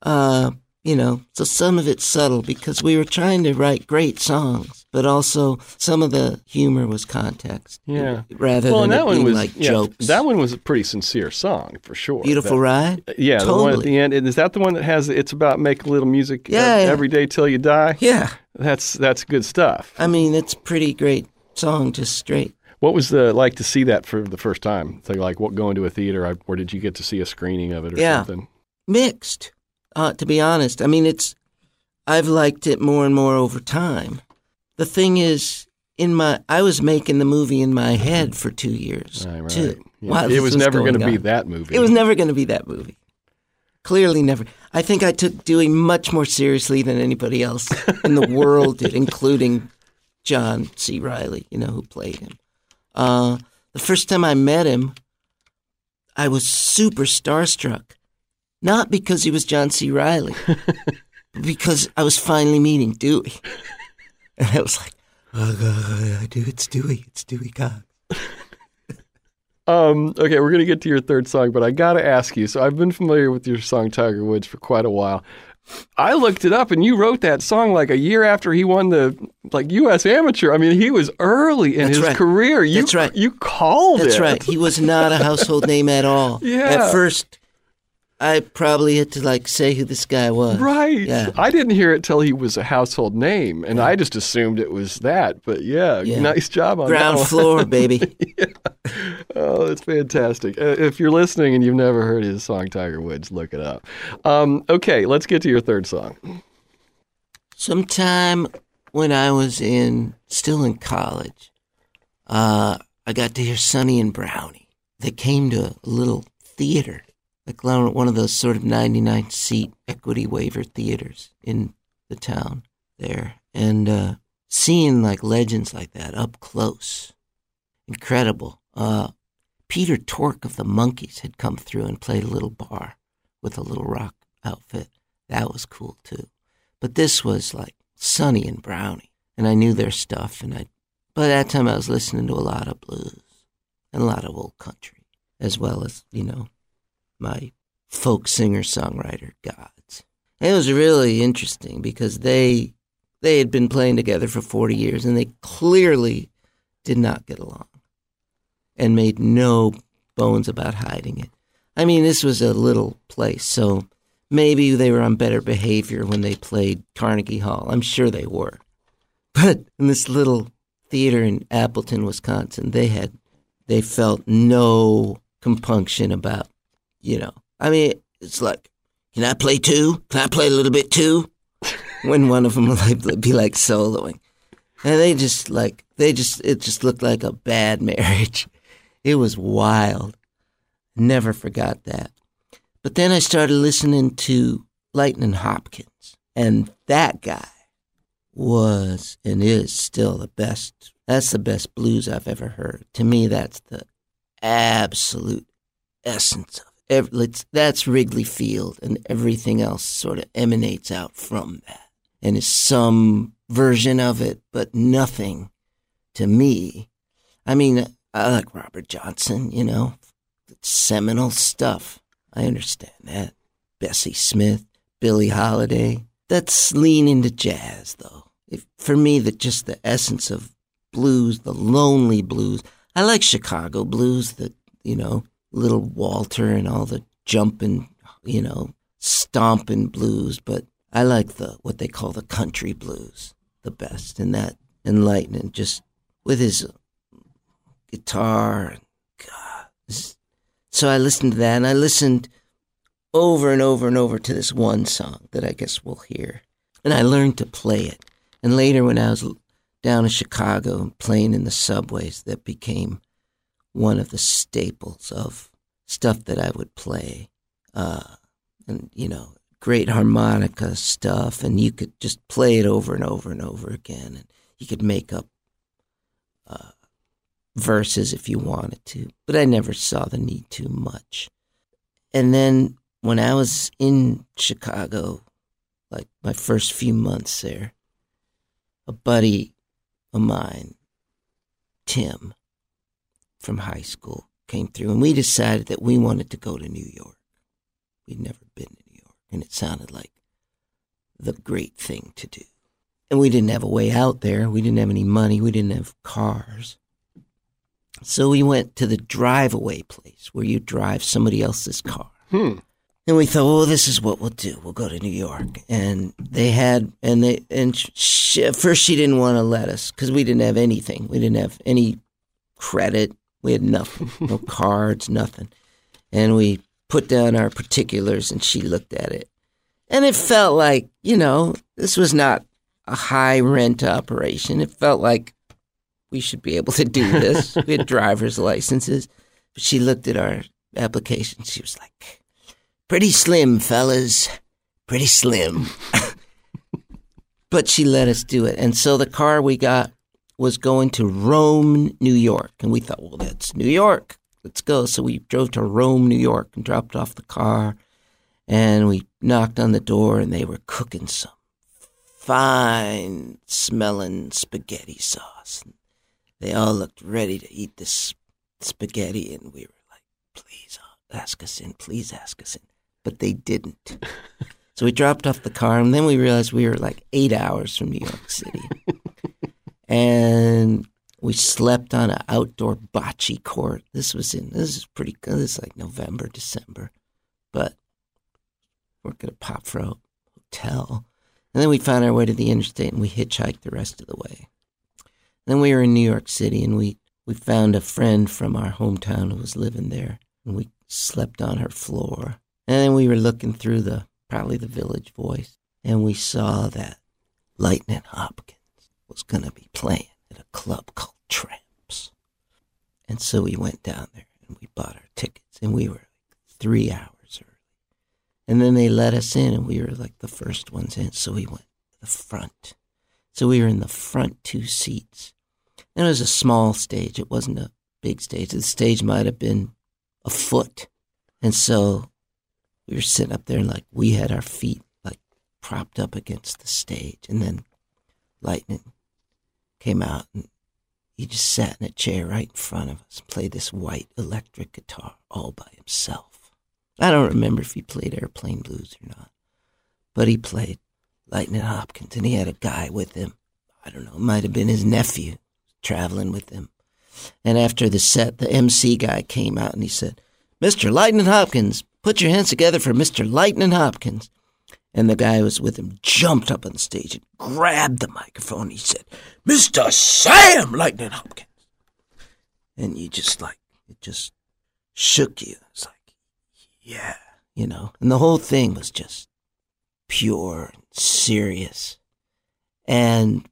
Uh, you know, so some of it's subtle because we were trying to write great songs, but also some of the humor was context. Yeah. Rather well, than that one being was like yeah, jokes. that one was a pretty sincere song for sure. Beautiful That- ride. Uh, yeah, the one at the end. Is that the one that has? It's about make a little music Yeah, ev- yeah. every day till you die. Yeah. That's that's good stuff. I mean, it's a pretty great song, just straight. What was the like to see that for the first time? So like what going to a theater, I- or did you get to see a screening of it or Yeah. something? Mixed, uh, to be honest. I mean, it's, I've liked it more and more over time. The thing is, in my, I was making the movie in my head for two years. Right, right. too, Yeah. it this was never going to be that movie. It was never going to be that movie. Clearly, never. I think I took Dewey much more seriously than anybody else in the world did, including John C. Reilly, you know, who played him. Uh, the first time I met him, I was super starstruck. Not because he was John C. Reilly, because I was finally meeting Dewey. And I was like, Uh, I do. It's Dewey. It's Dewey Cox. Um, okay, we're gonna get to your third song, but I gotta ask you. So I've been familiar with your song Tiger Woods for quite a while. I looked it up, and you wrote that song like a year after he won the like U.S. Amateur. I mean, he was early in That's his right. career. You, That's right. You called That's it. right. He was not a household name at all. Yeah. At first, I probably had to like say who this guy was. Right. Yeah. I didn't hear it till he was a household name, and I just assumed it was that. But yeah, Yeah. nice job on Ground floor, baby. Oh, that's fantastic. Uh, if you're listening and you've never heard his song Tiger Woods, look it up. Um, okay, let's get to your third song. Sometime when I was in still in college, uh, I got to hear Sonny and Brownie. They came to a little theater, like one of those sort of 99 seat equity waiver theaters in the town there, and uh, seeing like legends like that up close, incredible. Uh, Peter Tork of the Monkees had come through and played a little bar with a little rock outfit. That was cool too. But this was like Sonny and Brownie, and I knew their stuff. And I, by that time, I was listening to a lot of blues and a lot of old country, as well as you know, my folk singer songwriter gods. And it was really interesting because they they had been playing together for forty years, and they clearly did not get along, and made no bones about hiding it. I mean, this was a little place, so maybe they were on better behavior when they played Carnegie Hall. I'm sure they were. But in this little theater in Appleton, Wisconsin, they had they felt no compunction about, you know. I mean, it's like, can I play too? Can I play a little bit too? when one of them would like, be like soloing, and they just like they just it just looked like a bad marriage. It was wild. Never forgot that. But then I started listening to Lightning Hopkins, and that guy was and is still the best. That's the best blues I've ever heard. To me, that's the absolute essence of it. Ev- it's- That's Wrigley Field, and everything else sort of emanates out from that, and is some version of it, but nothing to me. I mean, I like Robert Johnson, you know, seminal stuff. I understand that. Bessie Smith, Billie Holiday. That's lean into jazz, though. If, for me, that just the essence of blues, the lonely blues. I like Chicago blues, the you know Little Walter and all the jumping, you know, stomping blues. But I like the what they call the country blues the best, and that enlightening just with his guitar God. So I listened to that, and I listened over and over and over to this one song that I guess we'll hear. And I learned to play it. And later, when I was down in Chicago and playing in the subways, that became one of the staples of stuff that I would play. Uh, and, you know, great harmonica stuff. And you could just play it over and over and over again. And you could make up uh, verses if you wanted to. But I never saw the need to much. And then when I was in Chicago, like my first few months there, a buddy of mine, Tim, from high school, came through, and we decided that we wanted to go to New York. We'd never been to New York, and it sounded like the great thing to do. And we didn't have a way out there. We didn't have any money. We didn't have cars. So we went to the drive away place where you drive somebody else's car. Hmm. And we thought, well, this is what we'll do. We'll go to New York. And they had, and they, and she, at first she didn't want to let us because we didn't have anything. We didn't have any credit. We had nothing, no cards, nothing. And we put down our particulars and she looked at it. And it felt like, you know, this was not a high rent operation. It felt like we should be able to do this. we had driver's licenses. But she looked at our application. She was like, pretty slim, fellas. Pretty slim. but she let us do it. And so the car we got was going to Rome, New York. And we thought, well, that's New York. Let's go. So we drove to Rome, New York and dropped off the car. And we knocked on the door and they were cooking some fine smelling spaghetti sauce. And They all looked ready to eat this spaghetti, and we were like, please uh, ask us in, please ask us in. But they didn't. so we dropped off the car, and then we realized we were like eight hours from New York City. and we slept on an outdoor bocce court. This was in, this is pretty good. This is like November, December. But we're going to pop for a hotel. And then we found our way to the interstate and we hitchhiked the rest of the way. Then we were in New York City and we, we found a friend from our hometown who was living there and we slept on her floor. And then we were looking through the, probably the Village Voice, and we saw that Lightning Hopkins was going to be playing at a club called Tramps. And so we went down there and we bought our tickets and we were like three hours early. And then they let us in and we were like the first ones in. So we went to the front. So we were in the front two seats. And it was a small stage. It wasn't a big stage. The stage might have been a foot. And so we were sitting up there and like we had our feet like propped up against the stage. And then Lightning came out and he just sat in a chair right in front of us and played this white electric guitar all by himself. I don't remember if he played airplane blues or not, but he played Lightning Hopkins and he had a guy with him. I don't know, might have been his nephew traveling with him. And after the set, the MC guy came out and he said, Mr. Lightning Hopkins, put your hands together for Mr. Lightning Hopkins. And the guy who was with him jumped up on the stage and grabbed the microphone. He said, Mr. Sam Lightning Hopkins. And you just like, it just shook you. It's like, yeah, you know. And the whole thing was just pure and serious. And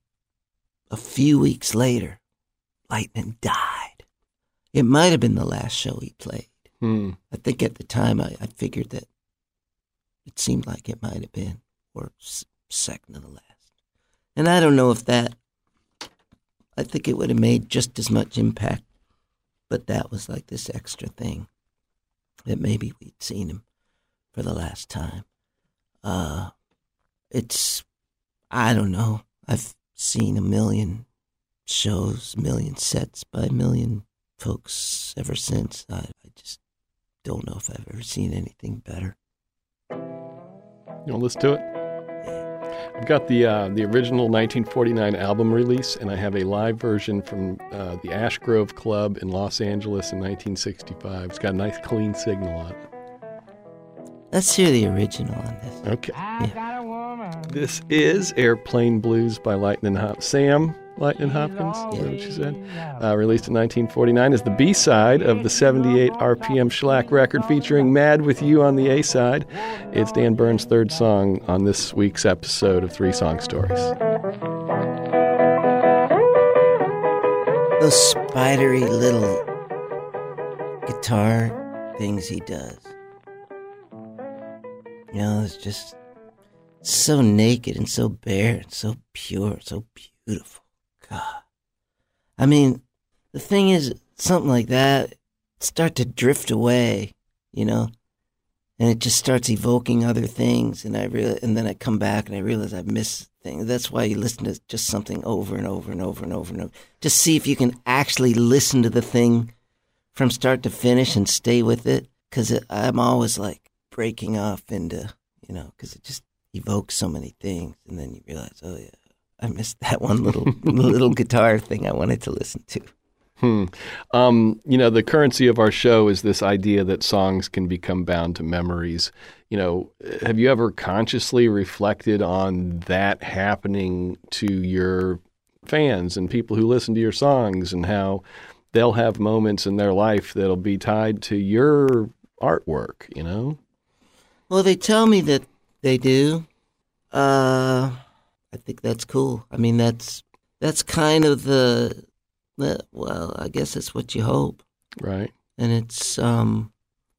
a few weeks later, Lightning died. It might have been the last show he played. Hmm. I think at the time I, I figured that it seemed like it might have been, or second to the last. And I don't know if that, I think it would have made just as much impact, but that was like this extra thing that maybe we'd seen him for the last time. Uh, it's, I don't know. I've seen a million shows, million sets by a million folks ever since. I, I just don't know if I've ever seen anything better. You want to listen to it? I've got the uh, the original 1949 album release, and I have a live version from uh, the Ash Grove Club in Los Angeles in 1965. It's got a nice clean signal on it. Let's hear the original on this. Okay. This is Airplane Blues by Lightning Hop. Sam Lightning Hopkins, is that what you said? Uh, released in 1949 as the B side of the 78 RPM Shellac record featuring Mad with You on the A side. It's Dan Bern's third song on this week's episode of Three Song Stories. Those spidery little guitar things he does. You know, it's just so naked and so bare and so pure, so beautiful. God. I mean, the thing is, something like that start to drift away, you know, and it just starts evoking other things, and I real, and then I come back and I realize I've missed things. That's why you listen to just something over and over and over and over and over. Just see if you can actually listen to the thing from start to finish and stay with it, because I'm always like breaking off into, you know, because it just evokes so many things, and then you realize, oh yeah, I missed that one little little guitar thing I wanted to listen to. Hmm. Um, you know, the currency of our show is this idea that songs can become bound to memories. You know, have you ever consciously reflected on that happening to your fans and people who listen to your songs and how they'll have moments in their life that'll be tied to your artwork, you know? Well, they tell me that they do. Uh, I think that's cool. I mean, that's that's kind of the, the well, I guess that's what you hope. Right. and it's um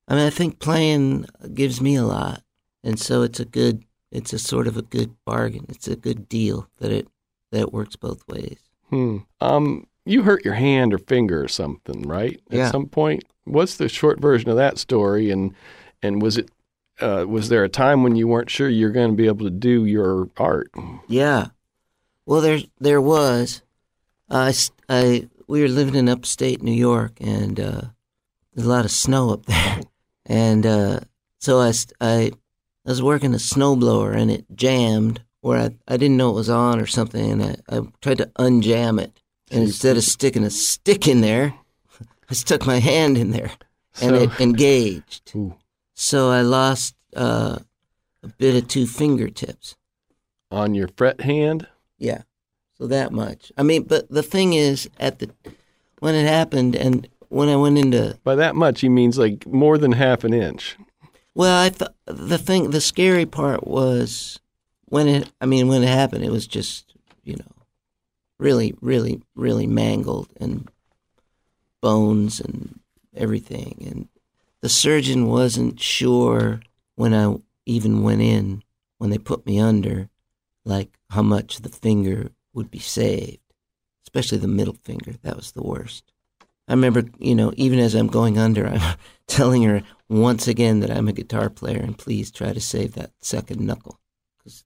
i mean i think playing gives me a lot and so it's a good it's a sort of a good bargain it's a good deal that it that it works both ways Hmm. Um, you hurt your hand or finger or something, right? At Yeah. some point. What's the short version of that story? And and was it uh, was there a time when you weren't sure you're going to be able to do your art? Yeah. Well, there there was. I, I we were living in upstate New York, and uh, there's a lot of snow up there, and uh, so I was working a snowblower, and it jammed, where I I didn't know it was on or something, and I, I tried to unjam it, and instead of sticking a stick in there, I stuck my hand in there, and So- it engaged. Ooh. So I lost uh, a bit of two fingertips. On your fret hand? Yeah. So that much. I mean, but the thing is, at the when it happened, and when I went into By that much, he means like more than half an inch. well, I thought the thing, the scary part was when it. I mean, when it happened, it was just you know, really, really, really mangled and bones and everything, and the surgeon wasn't sure when I even went in when they put me under, like how much the finger would be saved, especially the middle finger. That was the worst. I remember, you know, even as I'm going under, I'm telling her once again that I'm a guitar player and please try to save that second knuckle. Cause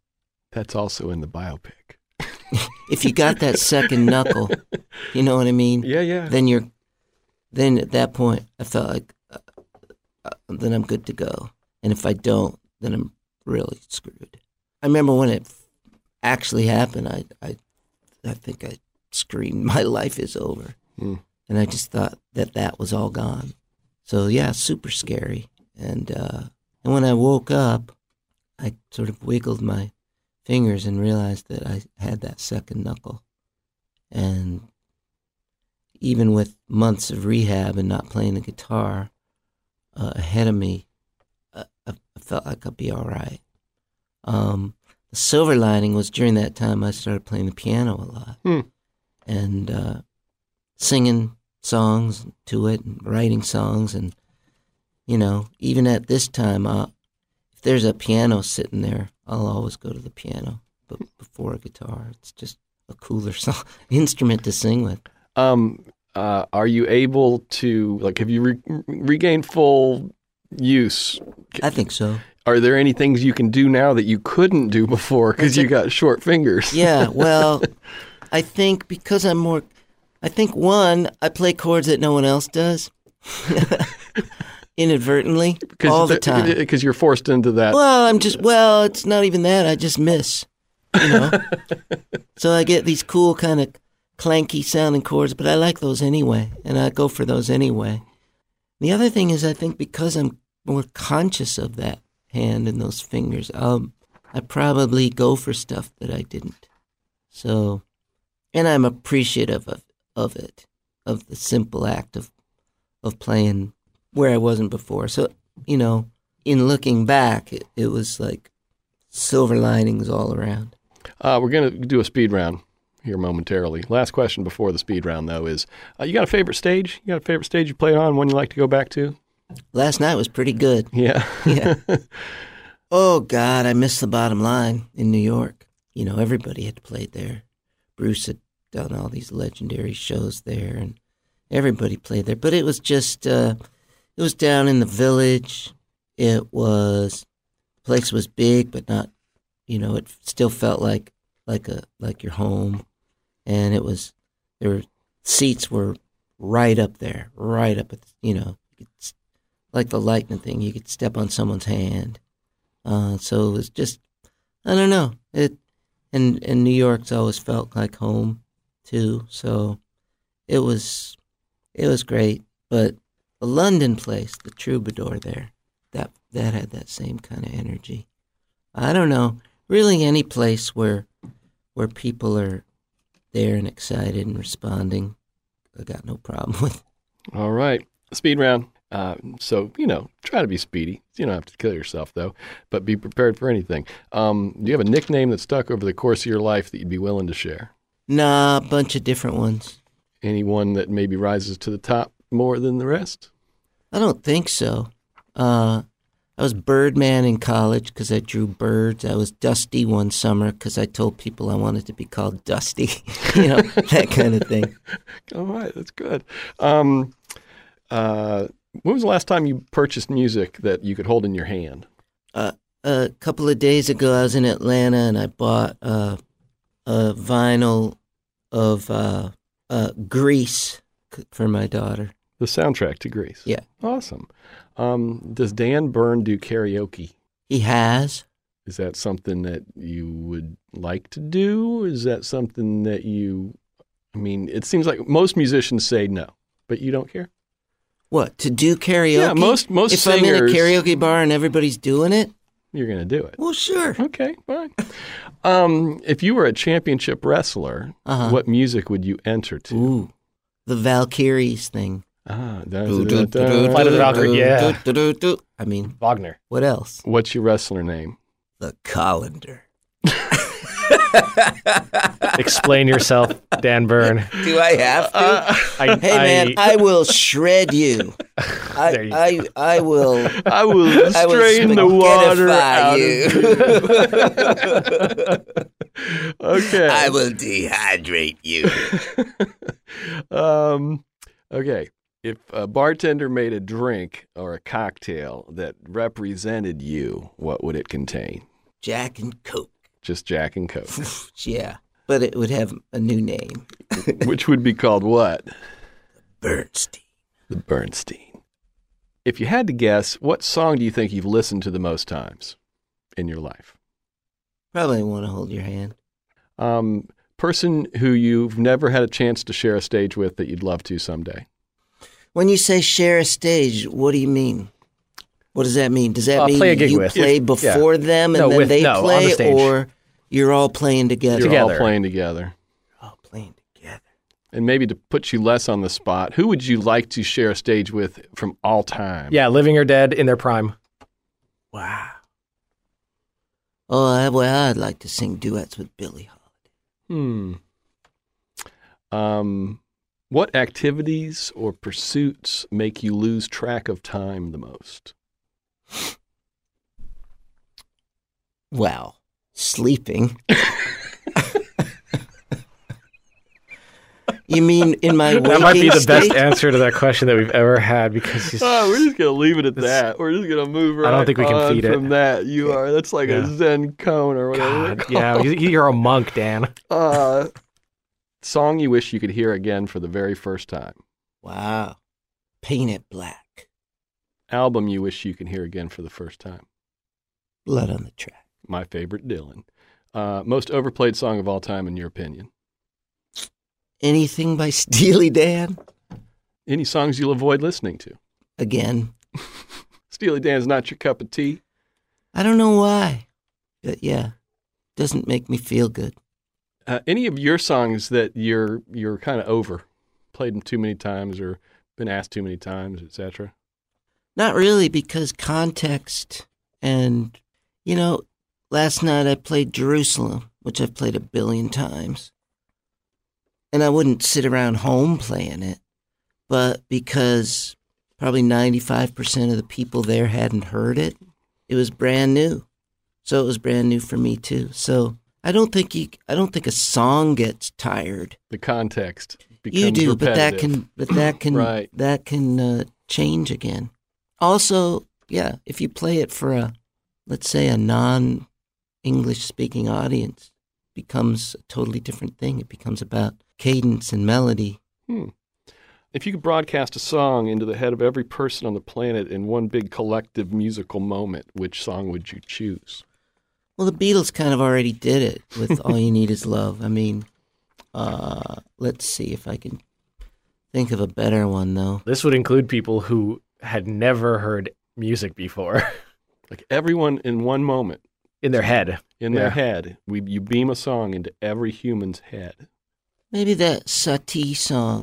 That's also in the biopic. If you got that second knuckle, you know what I mean? Yeah, yeah. Then you're, then at that point, I felt like, then I'm good to go. And if I don't, then I'm really screwed. I remember when it actually happened, I, I, I think I screamed, "My life is over," Hmm. and I just thought that that was all gone. So yeah, super scary. And uh, and when I woke up, I sort of wiggled my fingers and realized that I had that second knuckle, and even with months of rehab and not playing the guitar uh, ahead of me, uh, I I felt like I'd be all right. Um, the silver lining was during that time I started playing the piano a lot Hmm. and uh, singing songs to it and writing songs. And, you know, even at this time, uh, if there's a piano sitting there, I'll always go to the piano but before a guitar. It's just a cooler song, instrument to sing with. Um, uh, are you able to like? Have you re- regained full use? I think so. Are there any things you can do now that you couldn't do before because you got short fingers? Yeah, well, I think because I'm more, I think one, I play chords that no one else does, inadvertently, all the time. Because you're forced into that. Well, I'm just, well, it's not even that. I just miss, you know? so I get these cool kind of clanky sounding chords, but I like those anyway, and I go for those anyway. The other thing is, I think because I'm more conscious of that hand and those fingers, um, I probably go for stuff that I didn't. So, and I'm appreciative of, of it, of the simple act of, of playing where I wasn't before. So, you know, in looking back, it, it was like silver linings all around. Uh, we're to do a speed round here momentarily. Last question before the speed round, though, is uh, you got a favorite stage? You got a favorite stage you played on? One you like to go back to? Last night was pretty good. Yeah. Yeah. oh God, I missed the bottom line in New York. You know, everybody had played there. Bruce had done all these legendary shows there, and everybody played there. But it was just, uh, it was down in the village. It was, the place was big, but not, you know, it still felt like like a like your home, and it was there were seats were right up there, right up at you know, like the lightning thing. You could step on someone's hand. Uh, so it was just, I don't know. It and and New York's always felt like home too. So it was it was great. But the London place, the Troubadour there, that that had that same kind of energy. I don't know. Really, any place where where people are there and excited and responding, I got no problem with. All right. Speed round. Uh, so, you know, try to be speedy. You don't have to kill yourself, though, but be prepared for anything. Um, do you have a nickname that stuck over the course of your life that you'd be willing to share? Nah, a bunch of different ones. Anyone that maybe rises to the top more than the rest? I don't think so. Uh, I was Birdman in college because I drew birds. I was Dusty one summer because I told people I wanted to be called Dusty. you know, that kind of thing. All right, that's good. Um, uh, when was the last time you purchased music that you could hold in your hand? Uh, a couple of days ago, I was in Atlanta and I bought uh, a vinyl of uh, uh, Grease for my daughter. The soundtrack to Grease. Yeah. Awesome. Um, does Dan Bern do karaoke? He has. Is that something that you would like to do? Is that something that you, I mean, it seems like most musicians say no, but you don't care? What to do karaoke? Yeah, most- most If I'm in a karaoke bar and everybody's doing it, You're going to do it. well, sure. Okay, fine. Um, if you were a championship wrestler, Uh-huh. what music would you enter to? Ooh, the Valkyries thing. Ah, uh, the Valkyrie, yeah. I mean, Wagner. what else? What's your wrestler name? The colander. Explain yourself, Dan Bern. Do I have to? I, hey man, I will shred you. I, you I, I will. I will I will strain the water out you. okay. I will dehydrate you. um, okay. If a bartender made a drink or a cocktail that represented you, what would it contain? Jack and Coke. Just Jack and Coke, Yeah, but it would have a new name. which would be called what? Bernstein. The Bernstein. If you had to guess, what song do you think you've listened to the most times in your life? Probably want to hold your hand. Um, person who you've never had a chance to share a stage with that you'd love to someday. When you say share a stage, what do you mean? What does that mean? Does that Uh, mean play a gig you with. play If- before them and No, then with- they no, on the play, or you're all playing together? You're Together. all playing together. You're all playing together. And maybe to put you less on the spot, who would you like to share a stage with from all time? Yeah, living or dead in their prime. Wow. Oh, I, well, I'd like to sing duets with Billie Holiday. Hmm. Um, what activities or pursuits make you lose track of time the most? Well, sleeping. you mean in my waking That might be the best answer to that question that we've ever had because he's, Oh, we're just gonna leave it at that. We're just gonna move right I don't think we can on feed it. from that. You are that's like Yeah. a Zen koan or whatever. God, yeah, you- you're a monk, Dan. Uh, song you wish you could hear again for the very first time. Wow. Paint it black. Album you wish you could hear again for the first time. Blood on the track. My favorite Dylan. Uh, most overplayed song of all time, in your opinion. Anything by Steely Dan? Any songs you'll avoid listening to? Again. Steely Dan's not your cup of tea. I don't know why. But yeah. Doesn't make me feel good. Uh, any of your songs that you're you're kind of over, played them too many times or been asked too many times, etc. Not really, because context and, you know, last night I played Jerusalem, which I've played a billion times. And I wouldn't sit around home playing it, but because probably 95% of the people there hadn't heard it, it was brand new. So it was brand new for me too. So I don't think you, I don't think a song gets tired. The context becomes You do, but that can, but that can, Right. that can uh, change again. Also, yeah, if you play it for a, let's say, a non-English speaking audience, becomes a totally different thing. It becomes about cadence and melody. Hmm. If you could broadcast a song into the head of every person on the planet in one big collective musical moment, which song would you choose? Well, the Beatles kind of already did it with "All You Need Is Love." I mean, uh, let's see if I can think of a better one though. This would include people who had never heard music before Like everyone in one moment in their head. in their Yeah. head, we, you beam a song into every human's head. Maybe that Satie song.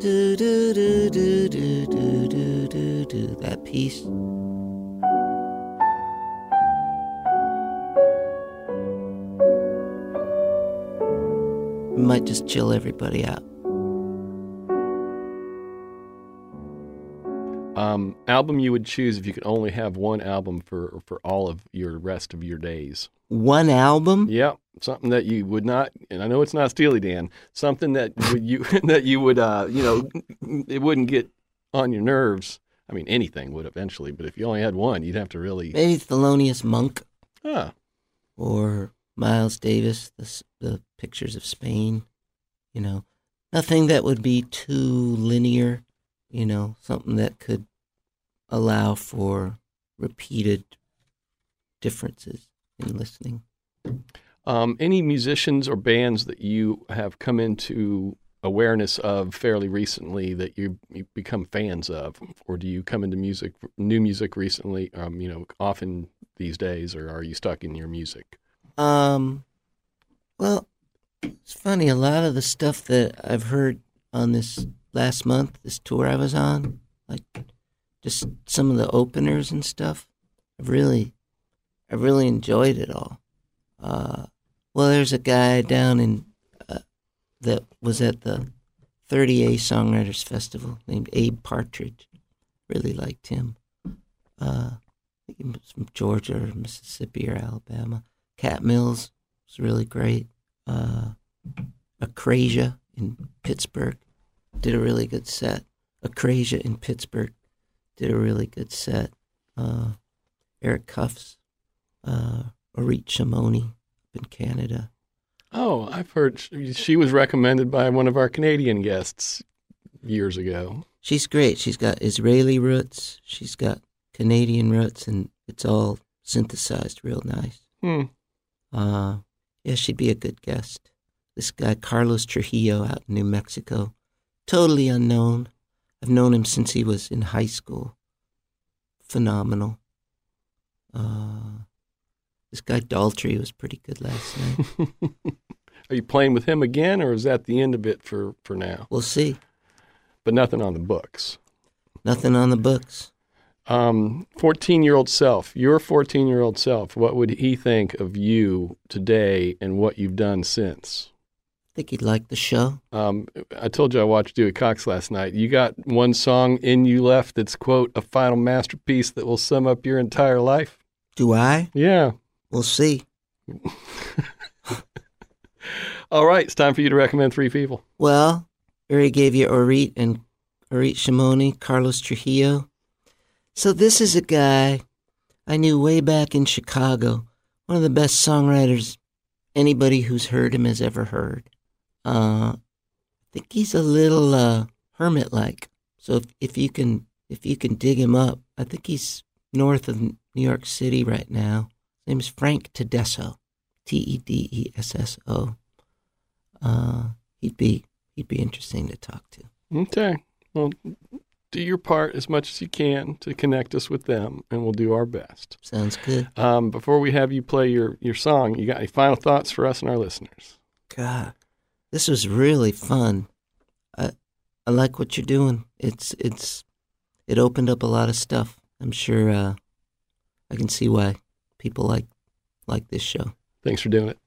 Do, do, do, do, do, do, do, do, do. That piece. Might just chill everybody out. Um, album you would choose if you could only have one album for for all of your rest of your days. One album? Yep, something that you would not, and I know it's not Steely Dan. Something that would you that you would, uh, you know, it wouldn't get on your nerves I mean, anything would eventually, but if you only had one, you'd have to really. Maybe Thelonious Monk Ah, or Miles Davis, the, the pictures of Spain. You know, nothing that would be too linear. You know, something that could allow for repeated differences in listening. Um, any musicians or bands that you have come into awareness of fairly recently that you, become fans of, or do you come into music, new music recently? Um, you know, often these days, or are you stuck in your music? Um, well, it's funny. A lot of the stuff that I've heard on this last month, this tour I was on, like just some of the openers and stuff, I've really, I really enjoyed it all. Uh, well, there's a guy down in uh, that was at the 30A Songwriters Festival named Abe Partridge. Really liked him. Uh, I think he was from Georgia or Mississippi or Alabama. Cat Mills was really great. Uh, Acrasia in Pittsburgh did a really good set. Acrasia in Pittsburgh did a really good set. Uh, Eric Cuffs, uh, Orit Shimoni up in Canada. Oh, I've heard she was recommended by one of our Canadian guests years ago. She's great. She's got Israeli roots. She's got Canadian roots, and it's all synthesized real nice. Hmm. Uh, yeah, she'd be a good guest. This guy, Carlos Trujillo, out in New Mexico, totally unknown. I've known him since he was in high school. Phenomenal. Uh, this guy Daltrey was pretty good last night. Are you playing with him again, or is that the end of it for, for now? We'll see. But nothing on the books. Nothing on the books. Um, 14 year old self, your 14 year old self, what would he think of you today and what you've done since? think he'd like the show. Um, I told you I watched Dewey Cox last night. You got one song in you left that's, quote, a final masterpiece that will sum up your entire life? Do I? Yeah. We'll see. All right. It's time for you to recommend three people. Well, I already gave you Orit and Orit Shimoni, Carlos Trujillo. So this is a guy I knew way back in Chicago, one of the best songwriters anybody who's heard him has ever heard. Uh, I think he's a little uh, hermit-like. So if, if you can if you can dig him up, I think he's north of New York City right now. His name is Frank Tedesco, T E D E S S O. Uh, he'd be he'd be interesting to talk to. Okay. Well, do your part as much as you can to connect us with them, and we'll do our best. Sounds good. Um, before we have you play your, your song, you got any final thoughts for us and our listeners? God, this was really fun. I I like what you're doing. It's it's it opened up a lot of stuff. I'm sure uh, I can see why people like like this show. Thanks for doing it.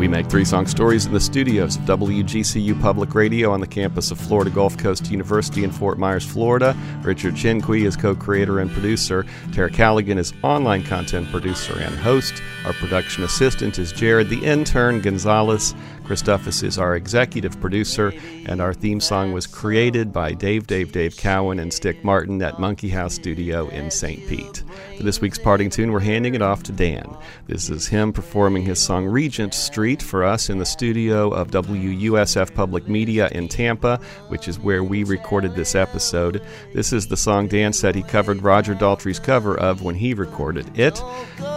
We make three song stories in the studios of WGCU Public Radio on the campus of Florida Gulf Coast University in Fort Myers, Florida. Richard Chinqui is co creator and producer. Tara Callaghan is online content producer and host. Our production assistant is Jared the Intern Gonzalez. Christophus is our executive producer, and our theme song was created by Dave Dave Dave Cowan and Stick Martin at Monkey House Studio in St. Pete. For this week's parting tune, we're handing it off to Dan. This is him performing his song Regent Street for us in the studio of WUSF Public Media in Tampa, which is where we recorded this episode. This is the song Dan said he covered Roger Daltrey's cover of when he recorded it.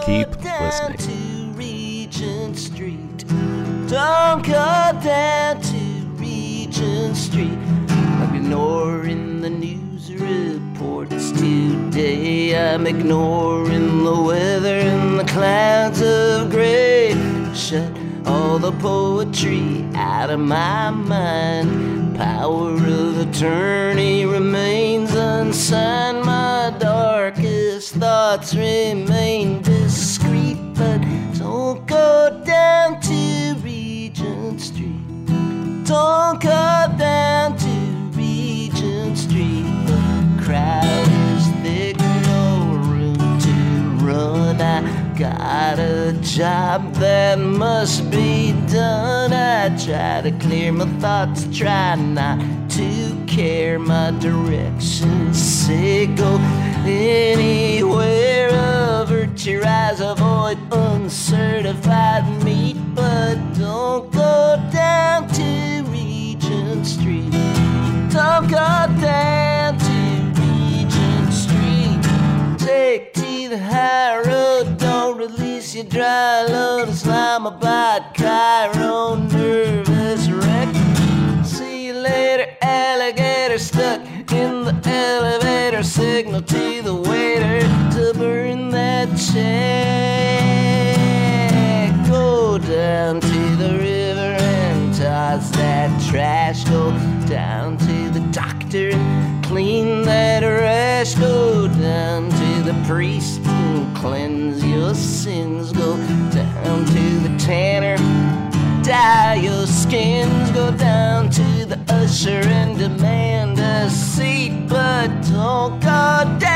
Keep listening. Don't go down to Regent Street. I'm ignoring the news reports today. I'm ignoring the weather and the clouds of gray. Shut all the poetry out of my mind. Power of attorney remains unsigned. My darkest thoughts remain discreet, but don't go down to Regent Street. Don't go down to Regent Street. The crowd is thick, no room to run. I got a job that must be done. I try to clear my thoughts, try not to care my directions Say go anywhere, your eyes, avoid uncertified meat, but don't go down to Regent Street. Don't go down to Regent Street. Take to the high road, don't release your dry load. Islamabad, Cairo, nervous wreck. See you later, alligator stuck in the elevator. Signal to the to check. Go down to the river and toss that trash. Go down to the doctor and clean that rash. Go down to the priest and cleanse your sins. Go down to the tanner dye your skins. Go down to the usher and demand a seat, but oh, don't go down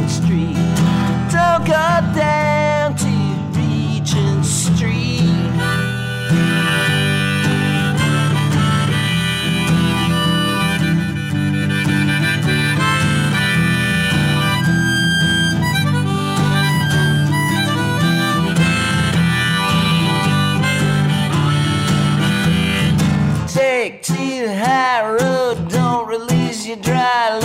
Regent Street. Don't go down to Regent Street. Take to the high road, don't release your dry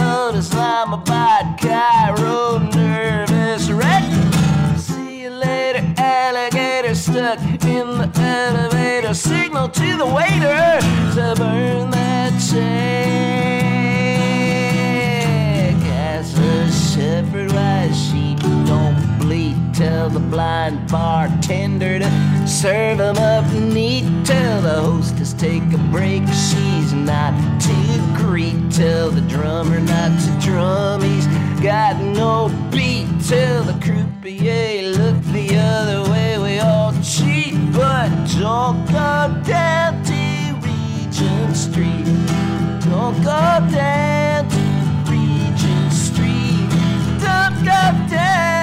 Signal to the waiter to burn that check. As a shepherd, sheep don't bleed. Tell the blind bartender to serve 'em up neat. Tell the hostess take a break. She's not to greet. Tell the drummer not to drum. He's got no beat. Tell the croupier look the other way. Don't go down to Regent Street. Don't go down to Regent Street. Don't go down.